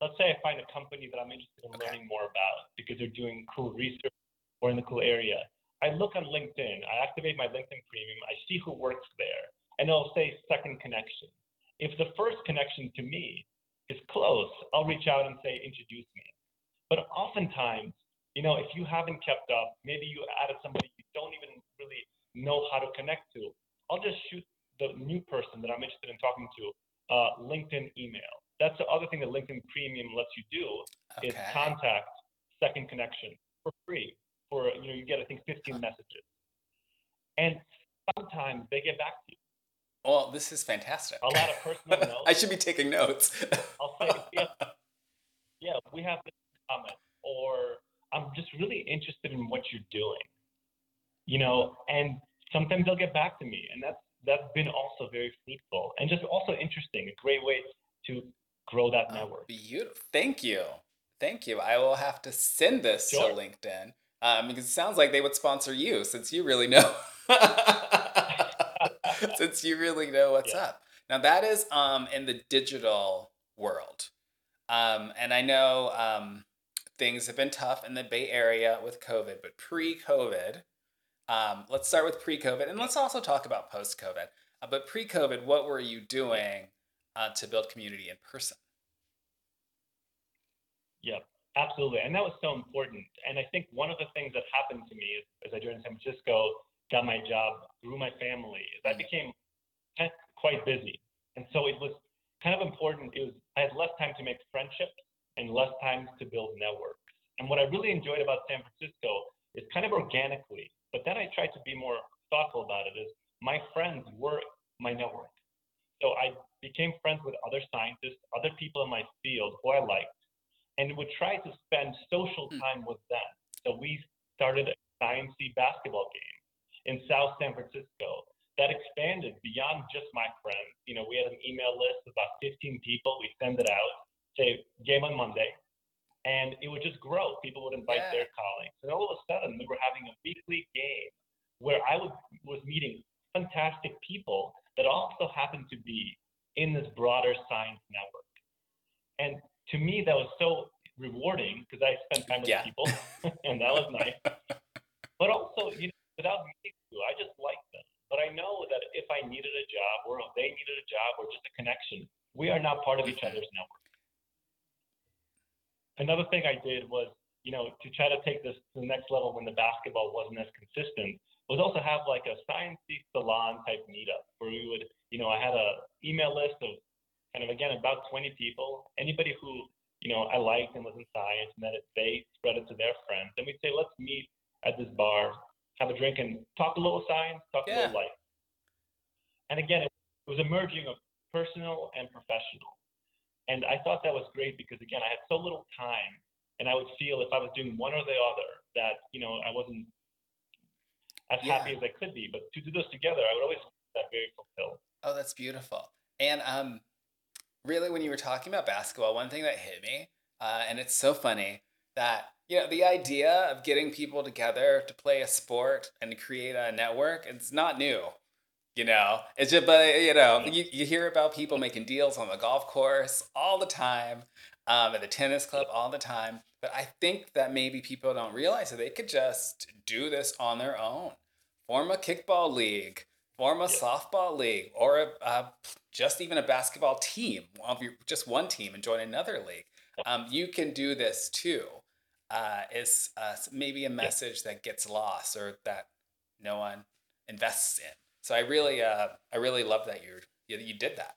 B: let's say I find a company that I'm interested in
A: Okay.
B: learning more about because they're doing cool research or in the cool area. I look on LinkedIn, I activate my LinkedIn premium, I see who works there, and it'll say second connection. If the first connection to me is close, I'll reach out and say, introduce me. But oftentimes, you know, if you haven't kept up, maybe you added somebody you don't even really know how to connect to, I'll just shoot the new person that I'm interested in talking to uh, LinkedIn email. That's the other thing that LinkedIn Premium lets you do is contact second connection for free. For you know, you get I think 15 messages, and sometimes they get back to you.
A: Well, this is fantastic.
B: A lot of personal notes.
A: I should be taking notes.
B: I'll say, yeah, yeah, we have this comment, or I'm just really interested in what you're doing, you know, and sometimes they'll get back to me, and that's that's been also very fruitful and just also interesting, a great way to grow that network.
A: Beautiful. Thank you. Thank you. I will have to send this
B: Sure.
A: to LinkedIn um, because it sounds like they would sponsor you since you really know. since you really know what's
B: Yeah.
A: up. Now that is um, in the digital world, um, and I know um, things have been tough in the Bay Area with COVID, but pre-COVID, um, let's start with pre-COVID, and let's also talk about post-COVID. Uh, but pre-COVID, what were you doing uh, to build community in person?
B: Yeah, absolutely. And that was so important. And I think one of the things that happened to me as I joined San Francisco, got my job, grew my family, is I became quite busy. And so it was kind of important. It was I had less time to make friendships and less time to build networks. And what I really enjoyed about San Francisco is kind of organically, but then I tried to be more thoughtful about it, is my friends were my network. So I became friends with other scientists, other people in my field who I liked and would try to spend social
A: Hmm.
B: time with them. So we started a sciencey basketball game in South San Francisco that expanded beyond just my friends. You know, we had an email list of about 15 people. We send it out, say game on Monday, and it would just grow. People would invite
A: Yeah.
B: their colleagues, and all of a sudden we were having a weekly game where I was was meeting fantastic people that also happened to be in this broader science network. And to me, that was so rewarding because I spent time with
A: Yeah.
B: people, and that was nice. But also, you know, without meeting you, I just liked them. But I know that if I needed a job, or if they needed a job, or just a connection, we are not part of each other's network. Another thing I did was, you know, to try to take this to the next level when the basketball wasn't as consistent, was also have like a science salon type meetup where we would, you know, I had a email list of kind of again about 20 people, anybody who you know I liked and was in science, and then it, they spread it to their friends, and we'd say let's meet at this bar, have a drink, and talk a little science, talk a little life. And again, it was a merging of personal and professional, and I thought that was great because again, I had so little time, and I would feel if I was doing one or the other that you know I wasn't as
A: Yeah.
B: happy as I could be. But to do those together, I would always feel that very fulfilled.
A: Oh, that's beautiful. And um, really, when you were talking about basketball, one thing that hit me, uh, and it's so funny that you know the idea of getting people together to play a sport and create a network, it's not new. You know, it's just, but you know, you, you hear about people making deals on the golf course all the time, um, at the tennis club all the time. But I think that maybe people don't realize that they could just do this on their own. Form a kickball league, form a
B: Yeah.
A: softball league, or a, uh, just even a basketball team. Well, if you're just one team and join another league, um, you can do this too. Uh, is uh, maybe a message that gets lost or that no one invests in. So I really, uh, I really love that you you, you did that.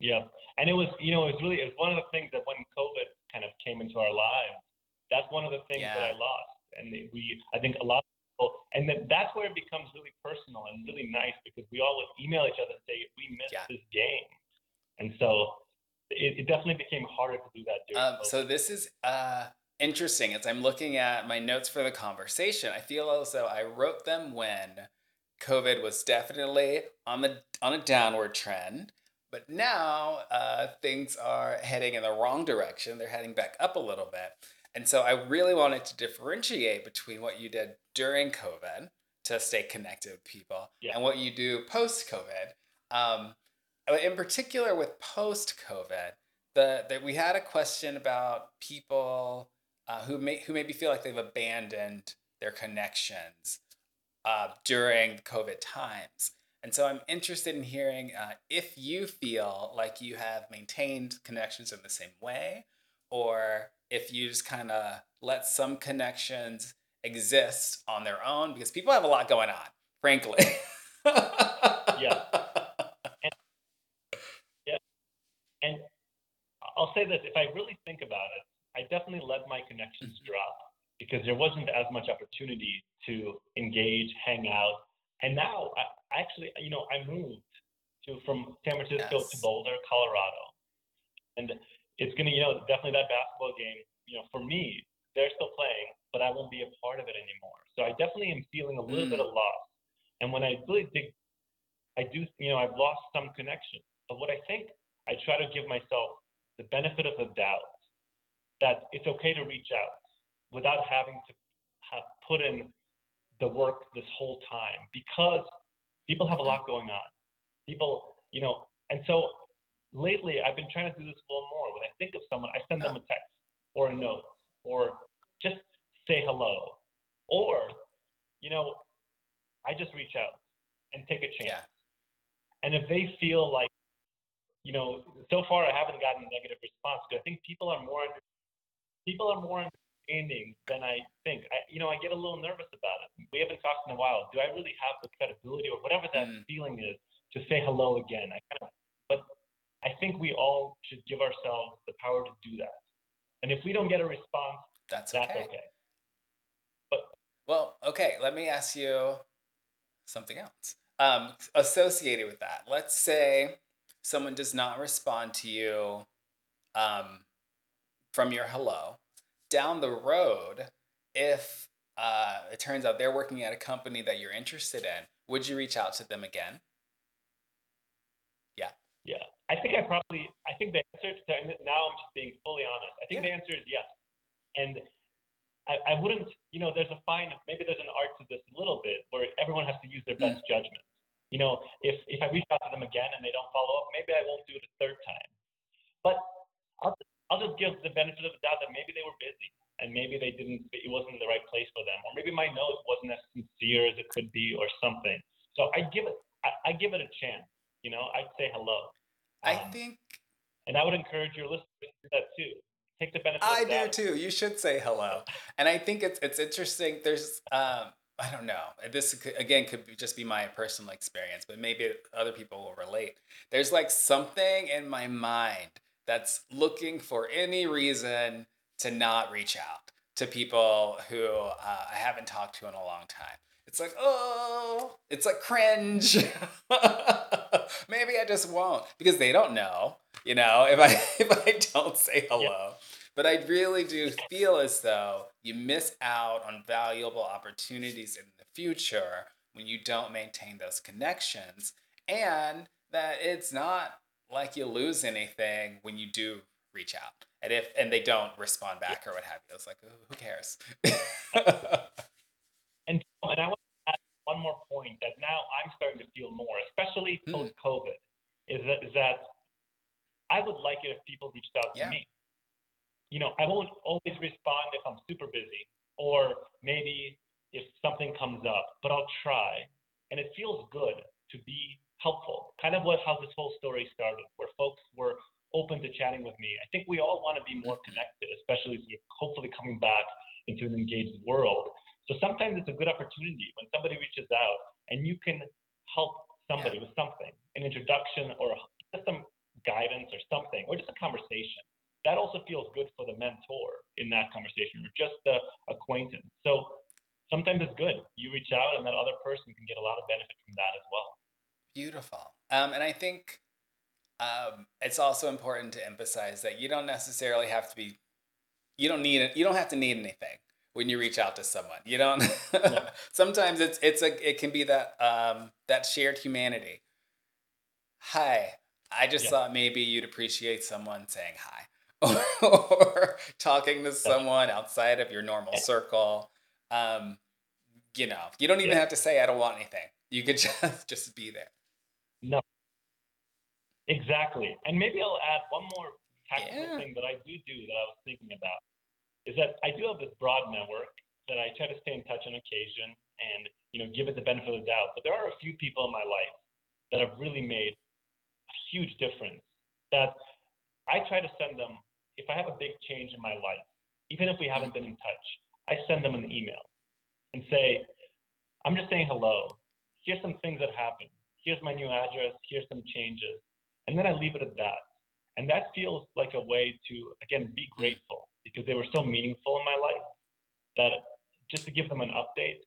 B: Yeah, and it was, you know, it was really, it was one of the things that when COVID kind of came into our lives, that's one of the things that I lost, and we, I think a lot of people, and then that's where it becomes really personal and really nice because we all would email each other and say we missed
A: Yeah.
B: this game, and so it, it definitely became harder to do that during
A: Um, so this is uh, interesting. As I'm looking at my notes for the conversation, I feel as though I wrote them when COVID was definitely on the on a downward trend, but now uh, things are heading in the wrong direction. They're heading back up a little bit, and so I really wanted to differentiate between what you did during COVID to stay connected with people
B: Yeah.
A: and what you do post COVID. Um, in particular with post COVID, the that we had a question about people uh, who may who maybe feel like they've abandoned their connections uh, during COVID times. And so I'm interested in hearing uh, if you feel like you have maintained connections in the same way, or if you just kind of let some connections exist on their own because people have a lot going on, frankly.
B: yeah. And, yeah. And I'll say this if I really think about it, I definitely let my connections mm-hmm. drop because there wasn't as much opportunity to engage, hang out. And now, I, actually, you know, I moved to from San Francisco yes. to Boulder, Colorado, and it's gonna, you know, definitely that basketball game. You know, for me, they're still playing, but I won't be a part of it anymore. So I definitely am feeling a little mm. bit of loss. And when I really think, I do, you know, I've lost some connection. But what I think, I try to give myself the benefit of the doubt that it's okay to reach out without having to have put in the work this whole time because people have a lot going on. People, you know, and so lately I've been trying to do this a little more. When I think of someone, I send them a text or a note or just say hello. Or, you know, I just reach out and take a chance. Yeah. And if they feel like, you know, so far I haven't gotten a negative response because I think people are more people are more understanding than I think. I, you know, I get a little nervous about it. We haven't talked in a while. Do I really have the credibility or whatever that mm. feeling is to say hello again? I kind of, but I think we all should give ourselves the power to do that. And if we don't get a response,
A: that's okay.
B: That's okay.
A: But well, okay. Let me ask you something else um, associated with that. Let's say someone does not respond to you um, from your hello. Down the road, if uh, it turns out they're working at a company that you're interested in, would you reach out to them again? Yeah.
B: Yeah. I think I probably, I think the answer to, now I'm just being fully honest. I think yeah. the answer is yes. And I, I wouldn't, you know, there's a fine, maybe there's an art to this a little bit where everyone has to use their best mm. judgment. You know, if, if I reach out to them again and they don't follow up, maybe I won't do it a third time. But I'll, I'll just give the benefit of the doubt that maybe they were busy and maybe they didn't, it wasn't the right place for them. Or maybe my note wasn't as sincere as it could be or something. So I give it, I, I give it a chance. You know, I'd say hello.
A: Um, I think.
B: And I would encourage your listeners to do that too take the benefit.
A: I do too. You should say hello. And I think it's it's interesting. There's um, I don't know. This again could just be my personal experience, but maybe other people will relate. There's like something in my mind that's looking for any reason to not reach out to people who uh, I haven't talked to in a long time. It's like, oh, it's like cringe. Maybe I just won't because they don't know, you know, if I if I don't say hello. Yeah. But I really do feel as though you miss out on valuable opportunities in the future when you don't maintain those connections and that it's not like you lose anything when you do reach out. And if and they don't respond back or what have you, it's like, oh, who cares?
B: and and I want to add one more point that now I'm starting to feel more, especially hmm. post COVID, is that is that I would like it if people reached out to me you know, I won't always respond if I'm super busy or maybe if something comes up, but I'll try. And it feels good to be helpful. Kind of what how this whole story started, where folks were open to chatting with me. I think we all want to be more connected, especially if you're hopefully coming back into an engaged world. So sometimes it's a good opportunity when somebody reaches out and you can help somebody yeah. with something, an introduction or just some guidance or something, or just a conversation that also feels good for the mentor in that conversation or just the acquaintance. So sometimes it's good. You reach out and that other person can get a lot of benefit from that as well.
A: Beautiful. Um, and I think um, it's also important to emphasize that you don't necessarily have to be, you don't need it. You don't have to need anything when you reach out to someone. You don't. Sometimes it's it's a it can be that um, that shared humanity. Hi, I just yeah. thought maybe you'd appreciate someone saying hi. or talking to someone outside of your normal circle. Um, you know, you don't even yeah. have to say I don't want anything. You could just just be there.
B: No. Exactly. And maybe I'll add one more tactical
A: Yeah.
B: thing that I do do that I was thinking about is that I do have this broad network that I try to stay in touch on occasion and you know give it the benefit of the doubt. But there are a few people in my life that have really made a huge difference. That I try to send them if I have a big change in my life, even if we haven't been in touch, I send them an email and say, I'm just saying hello. Here's some things that happened. Here's my new address. Here's some changes. And then I leave it at that. And that feels like a way to, again, be grateful because they were so meaningful in my life that just to give them an update.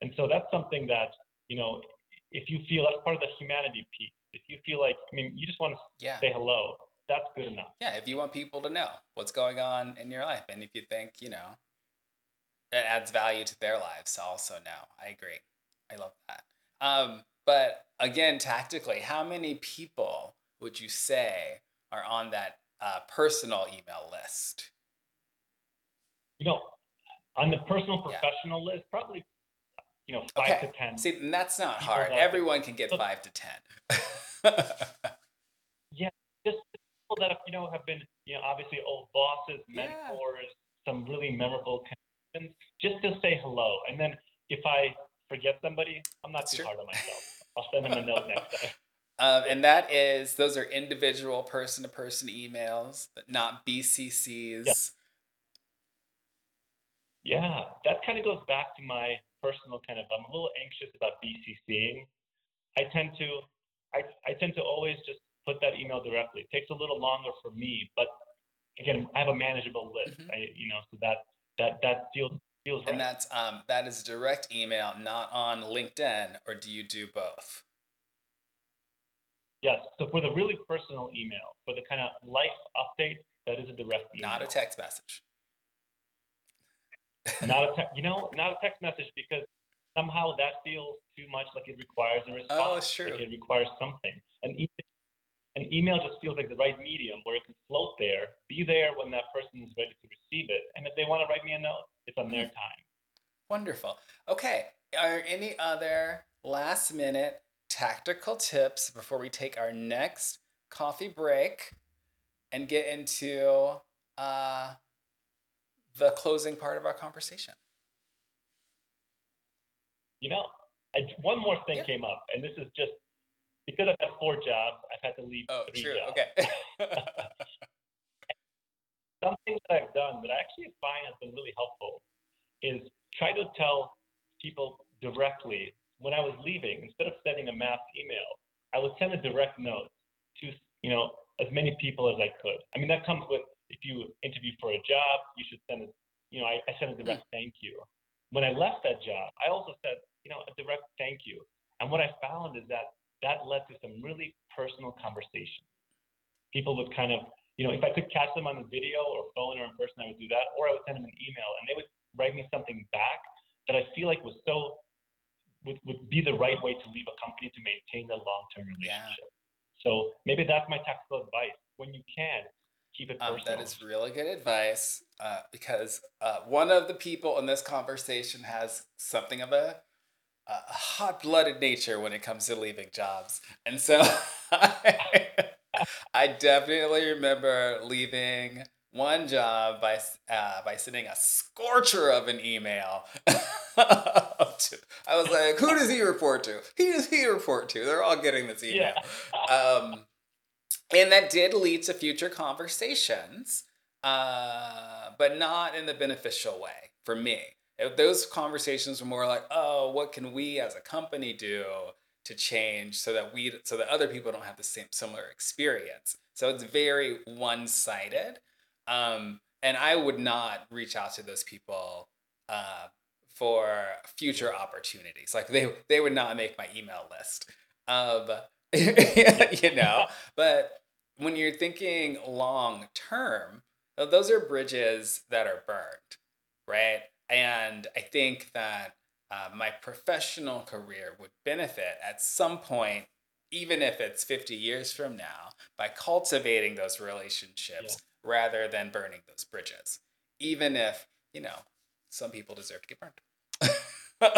B: And so that's something that, you know, if you feel that's part of the humanity piece, if you feel like, I mean, you just want to
A: Yeah.
B: say hello, that's good enough.
A: Yeah, if you want people to know what's going on in your life, and if you think, you know, that adds value to their lives to also know. I agree. I love that. Um, but again, tactically, how many people would you say are on that uh, personal email list?
B: You know, on the personal
A: Yeah.
B: professional list, probably, you know, five
A: Okay.
B: to 10.
A: See, and that's not hard.
B: that-
A: Everyone can get
B: Look-
A: five to ten.
B: yeah, just people that you know have been you know obviously old bosses,
A: Yeah.
B: mentors, some really memorable connections. Just to say hello, and then if I forget somebody, I'm not too hard on myself. I'll send them a note next time.
A: Um, and that is those are individual person to person emails, not BCCs.
B: Yeah, that kind of goes back to my personal kind of. I'm a little anxious about BCCing. I tend to, I, I tend to always just put that email directly. It takes a little longer for me, but again, I have a manageable list.
A: Mhm.
B: I, you know, so that that that feels feels right.
A: And that's um that is direct email, not on LinkedIn, or do you do both?
B: Yes. So for the really personal email, for the kind of life update, that is a direct email.
A: Not a text message.
B: Not a te- you know, not a text message because somehow that feels too much like it requires a response.
A: Oh, true.
B: Like it requires something. An email, an email just feels like the right medium where it can float there, be there when that person is ready to receive it, and if they want to write me a note, it's on their time.
A: Wonderful. Okay. Are any other last minute tactical tips before we take our next coffee break and get into uh, the closing part of our conversation?
B: You know, I, one more thing
A: Yeah.
B: came up, and this is just because I've had four jobs, I've had to leave
A: Oh,
B: three
A: true.
B: jobs.
A: Okay.
B: something that I've done that I actually find has been really helpful is try to tell people directly when I was leaving, instead of sending a mass email, I would send a direct note to you know as many people as I could. I mean that comes with if you interview for a job, you should send a you know I, I sent a direct mm. thank you. When I left that job, I also said you know a direct thank you. And what I found is that that led to some really personal conversations. People would kind of you know, if I could catch them on the video or phone or in person, I would do that. Or I would send them an email and they would write me something back that I feel like was so, would, would be the right way to leave a company to maintain a long term relationship. Yeah. So maybe that's my tactical advice. When you can, keep it
A: Um,
B: personal.
A: that is really good advice uh, because uh, one of the people in this conversation has something of a, a hot-blooded nature when it comes to leaving jobs, and so I, I definitely remember leaving one job by uh, by sending a scorcher of an email. I was like, "Who does he report to? Who does he report to? They're all getting this email."
B: Yeah.
A: um, and that did lead to future conversations, uh, but not in the beneficial way for me. Those conversations were more like, "Oh, what can we as a company do to change so that we so that other people don't have the same similar experience?" So it's very one sided, um, and I would not reach out to those people. Uh, for future opportunities. Like they they would not make my email list you know, but when you're thinking long term, those are bridges that are burned, right? And I think that uh, my professional career would benefit at some point, even if it's 50 years from now, by cultivating those relationships rather than burning those bridges, even if, you know, some people deserve to get burned.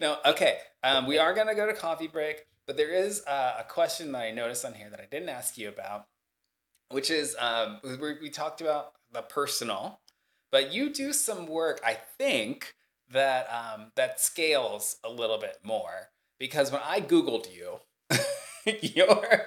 A: no, okay. Um, we are going to go to coffee break, but there is uh, a question that I noticed on here that I didn't ask you about. which is um, we, we talked about the personal, but you do some work, I think, that um, that scales a little bit more because when I googled you, your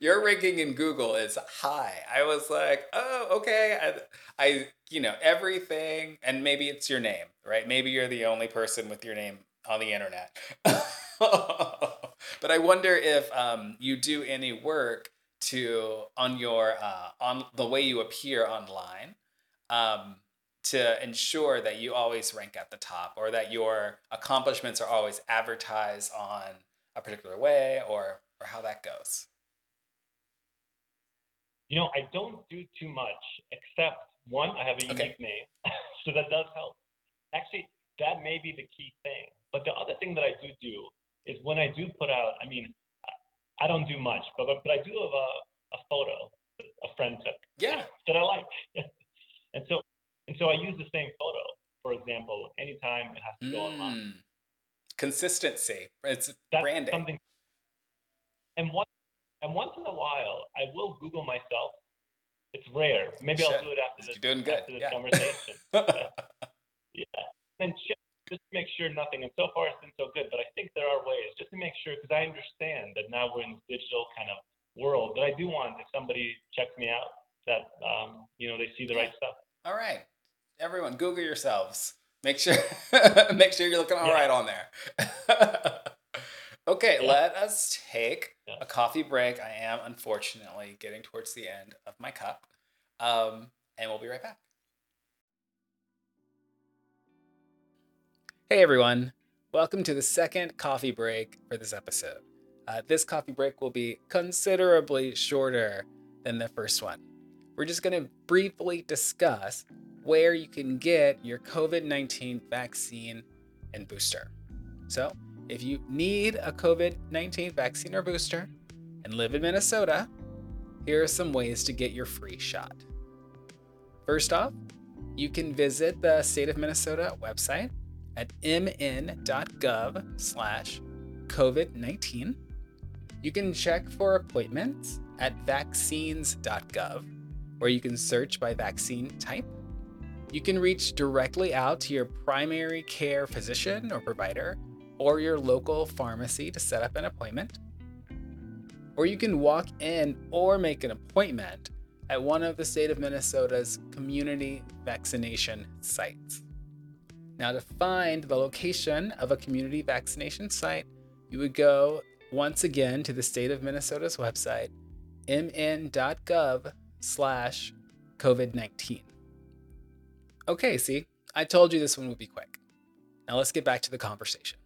A: your ranking in Google is high. I was like, oh, okay. I, I, you know, everything, and maybe it's your name, right? Maybe you're the only person with your name on the internet. but I wonder if um, you do any work to on your uh, on the way you appear online um, to ensure that you always rank at the top or that your accomplishments are always advertised on a particular way or or how that goes
B: you know i don't do too much except one i have a unique okay. name so that does help actually that may be the key thing but the other thing that i do do is when i do put out i mean I don't do much, but but, but I do have a, a photo a friend took.
A: Yeah.
B: That I like. and so and so I use the same photo, for example, anytime it has to go mm. online.
A: Consistency. It's That's branding. Something,
B: and once and once in a while I will Google myself. It's rare. Maybe I'll do it after this,
A: You're doing good.
B: After this
A: yeah.
B: conversation. yeah. And just to make sure nothing. And so far, it's been so good. But I think there are ways just to make sure, because I understand that now we're in this digital kind of world. But I do want if somebody checks me out that um, you know they see the right stuff.
A: All right, everyone, Google yourselves. Make sure make sure you're looking all yeah. right on there. okay, yeah. let us take yeah. a coffee break. I am unfortunately getting towards the end of my cup, um, and we'll be right back. Hey everyone, welcome to the second coffee break for this episode. Uh, this coffee break will be considerably shorter than the first one. We're just going to briefly discuss where you can get your COVID 19 vaccine and booster. So, if you need a COVID 19 vaccine or booster and live in Minnesota, here are some ways to get your free shot. First off, you can visit the state of Minnesota website at mn.gov slash COVID-19. You can check for appointments at vaccines.gov, where you can search by vaccine type. You can reach directly out to your primary care physician or provider or your local pharmacy to set up an appointment. Or you can walk in or make an appointment at one of the state of Minnesota's community vaccination sites. Now, to find the location of a community vaccination site, you would go once again to the state of Minnesota's website, mn.gov slash COVID 19. Okay, see, I told you this one would be quick. Now let's get back to the conversation.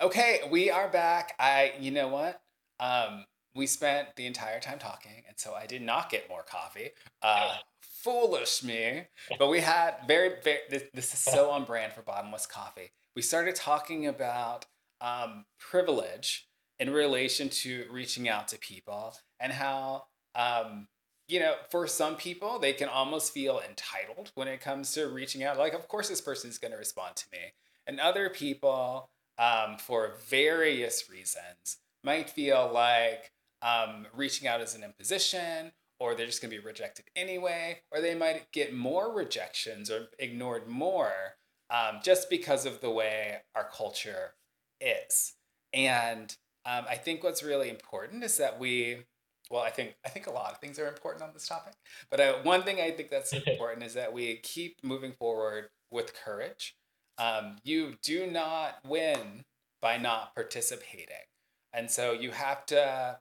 A: Okay, we are back. I, you know what? Um, we spent the entire time talking, and so I did not get more coffee. Uh, foolish me. But we had very, very. This, this, is so on brand for Bottomless Coffee. We started talking about um, privilege in relation to reaching out to people, and how um, you know, for some people, they can almost feel entitled when it comes to reaching out. Like, of course, this person is going to respond to me, and other people, um, for various reasons, might feel like um, reaching out is an imposition, or they're just going to be rejected anyway, or they might get more rejections or ignored more um, just because of the way our culture is. And um, I think what's really important is that we, well, I think I think a lot of things are important on this topic, but uh, one thing I think that's important is that we keep moving forward with courage. Um, you do not win by not participating, and so you have to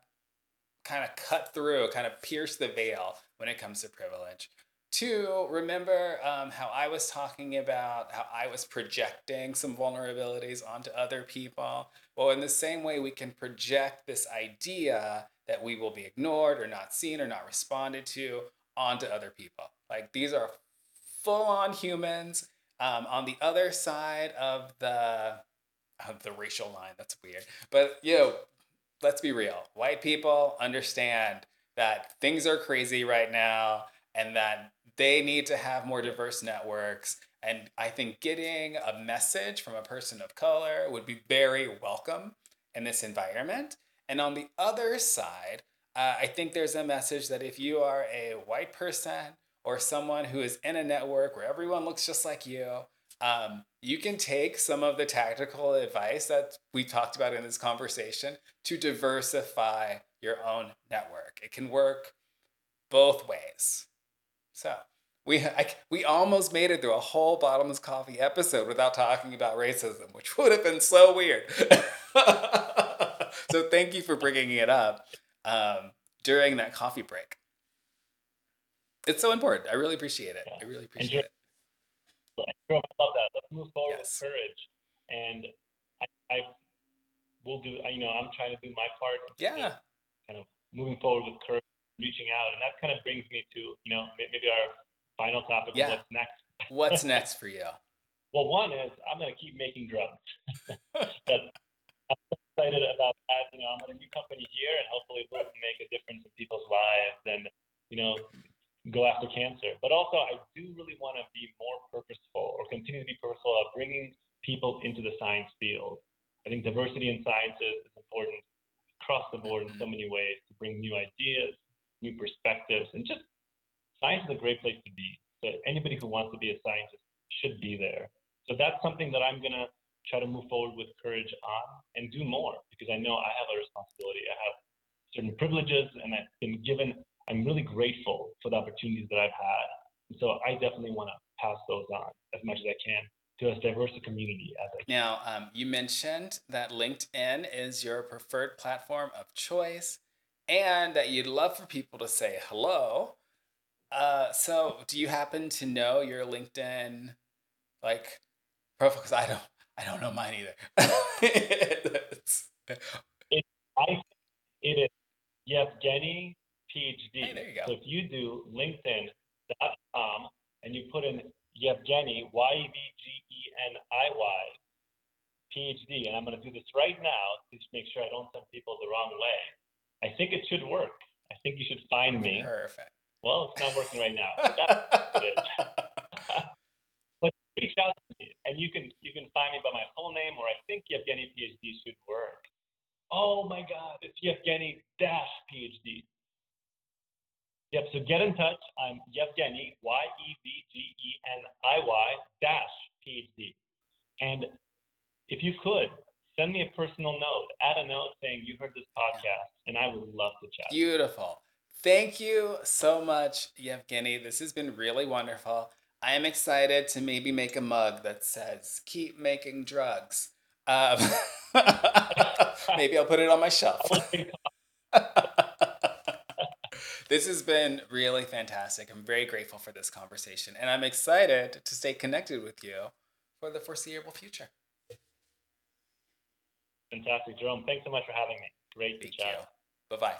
A: kind of cut through, kind of pierce the veil when it comes to privilege. Two, remember um, how I was talking about how I was projecting some vulnerabilities onto other people? Well, in the same way, we can project this idea that we will be ignored or not seen or not responded to onto other people. Like these are full on humans. Um, on the other side of the of the racial line, that's weird. But you know, let's be real. White people understand that things are crazy right now and that they need to have more diverse networks. And I think getting a message from a person of color would be very welcome. in this environment. And on the other side, uh, I think there's a message that if you are a white person or someone who is in a network where everyone looks just like you, um, you can take some of the tactical advice that we talked about in this conversation to diversify your own network. It can work both ways. So we I, we almost made it through a whole bottomless coffee episode without talking about racism, which would have been so weird. so thank you for bringing it up um, during that coffee break. It's so important. I really appreciate it. I really appreciate it.
B: I love that. Let's move forward yes. with courage, and I, I will do. You know, I'm trying to do my part.
A: Yeah.
B: Kind of moving forward with courage, reaching out, and that kind of brings me to you know maybe our final topic. Yeah. What's next?
A: What's next for you?
B: Well, one is I'm going to keep making drugs. I'm excited about that. You know, I'm at a new company here, and hopefully we'll make a difference in people's lives and you know go after cancer. But also, I do really want to be more purposeful or continue to be purposeful of bringing people into the science field. I think diversity in sciences is important across the board in so mm-hmm. many ways to bring new ideas, new perspectives, and just science is a great place to be. So anybody who wants to be a scientist should be there. So that's something that I'm going to try to move forward with courage on and do more because I know I have a responsibility. I have certain privileges and I've been given, I'm really grateful for the opportunities that I've had. And so I definitely want to pass those on as much as I can to as diverse a community as I
A: can. Now, um, you mentioned that LinkedIn is your preferred platform of choice and that you'd love for people to say hello. Uh, so, do you happen to know your LinkedIn like profile? Because I don't, I don't know mine either.
B: it, I, it is Yevgeny PhD.
A: Hey, there you go.
B: So if you do LinkedIn.com and you put in Yevgeny Y E V G E N I Y PhD, and I'm going to do this right now to make sure I don't send people the wrong way. I think it should work. I think you should find me.
A: Perfect.
B: Well, it's not working right now. But, but reach out to me, and you can you can find me by my full name, or I think Yevgeny PhD should work. Oh my God, it's Yevgeny dash PhD. Yep. So get in touch. I'm Yevgeny Y E V G E N I Y dash PhD, and if you could send me a personal note, add a note saying you heard this podcast, and I would love to chat.
A: Beautiful. Thank you so much, Yevgeny. This has been really wonderful. I am excited to maybe make a mug that says "Keep making drugs." Um, maybe I'll put it on my shelf. this has been really fantastic. I'm very grateful for this conversation, and I'm excited to stay connected with you for the foreseeable future.
B: Fantastic, Jerome. Thanks so much for having me. Great to
A: Thank
B: chat.
A: Bye bye.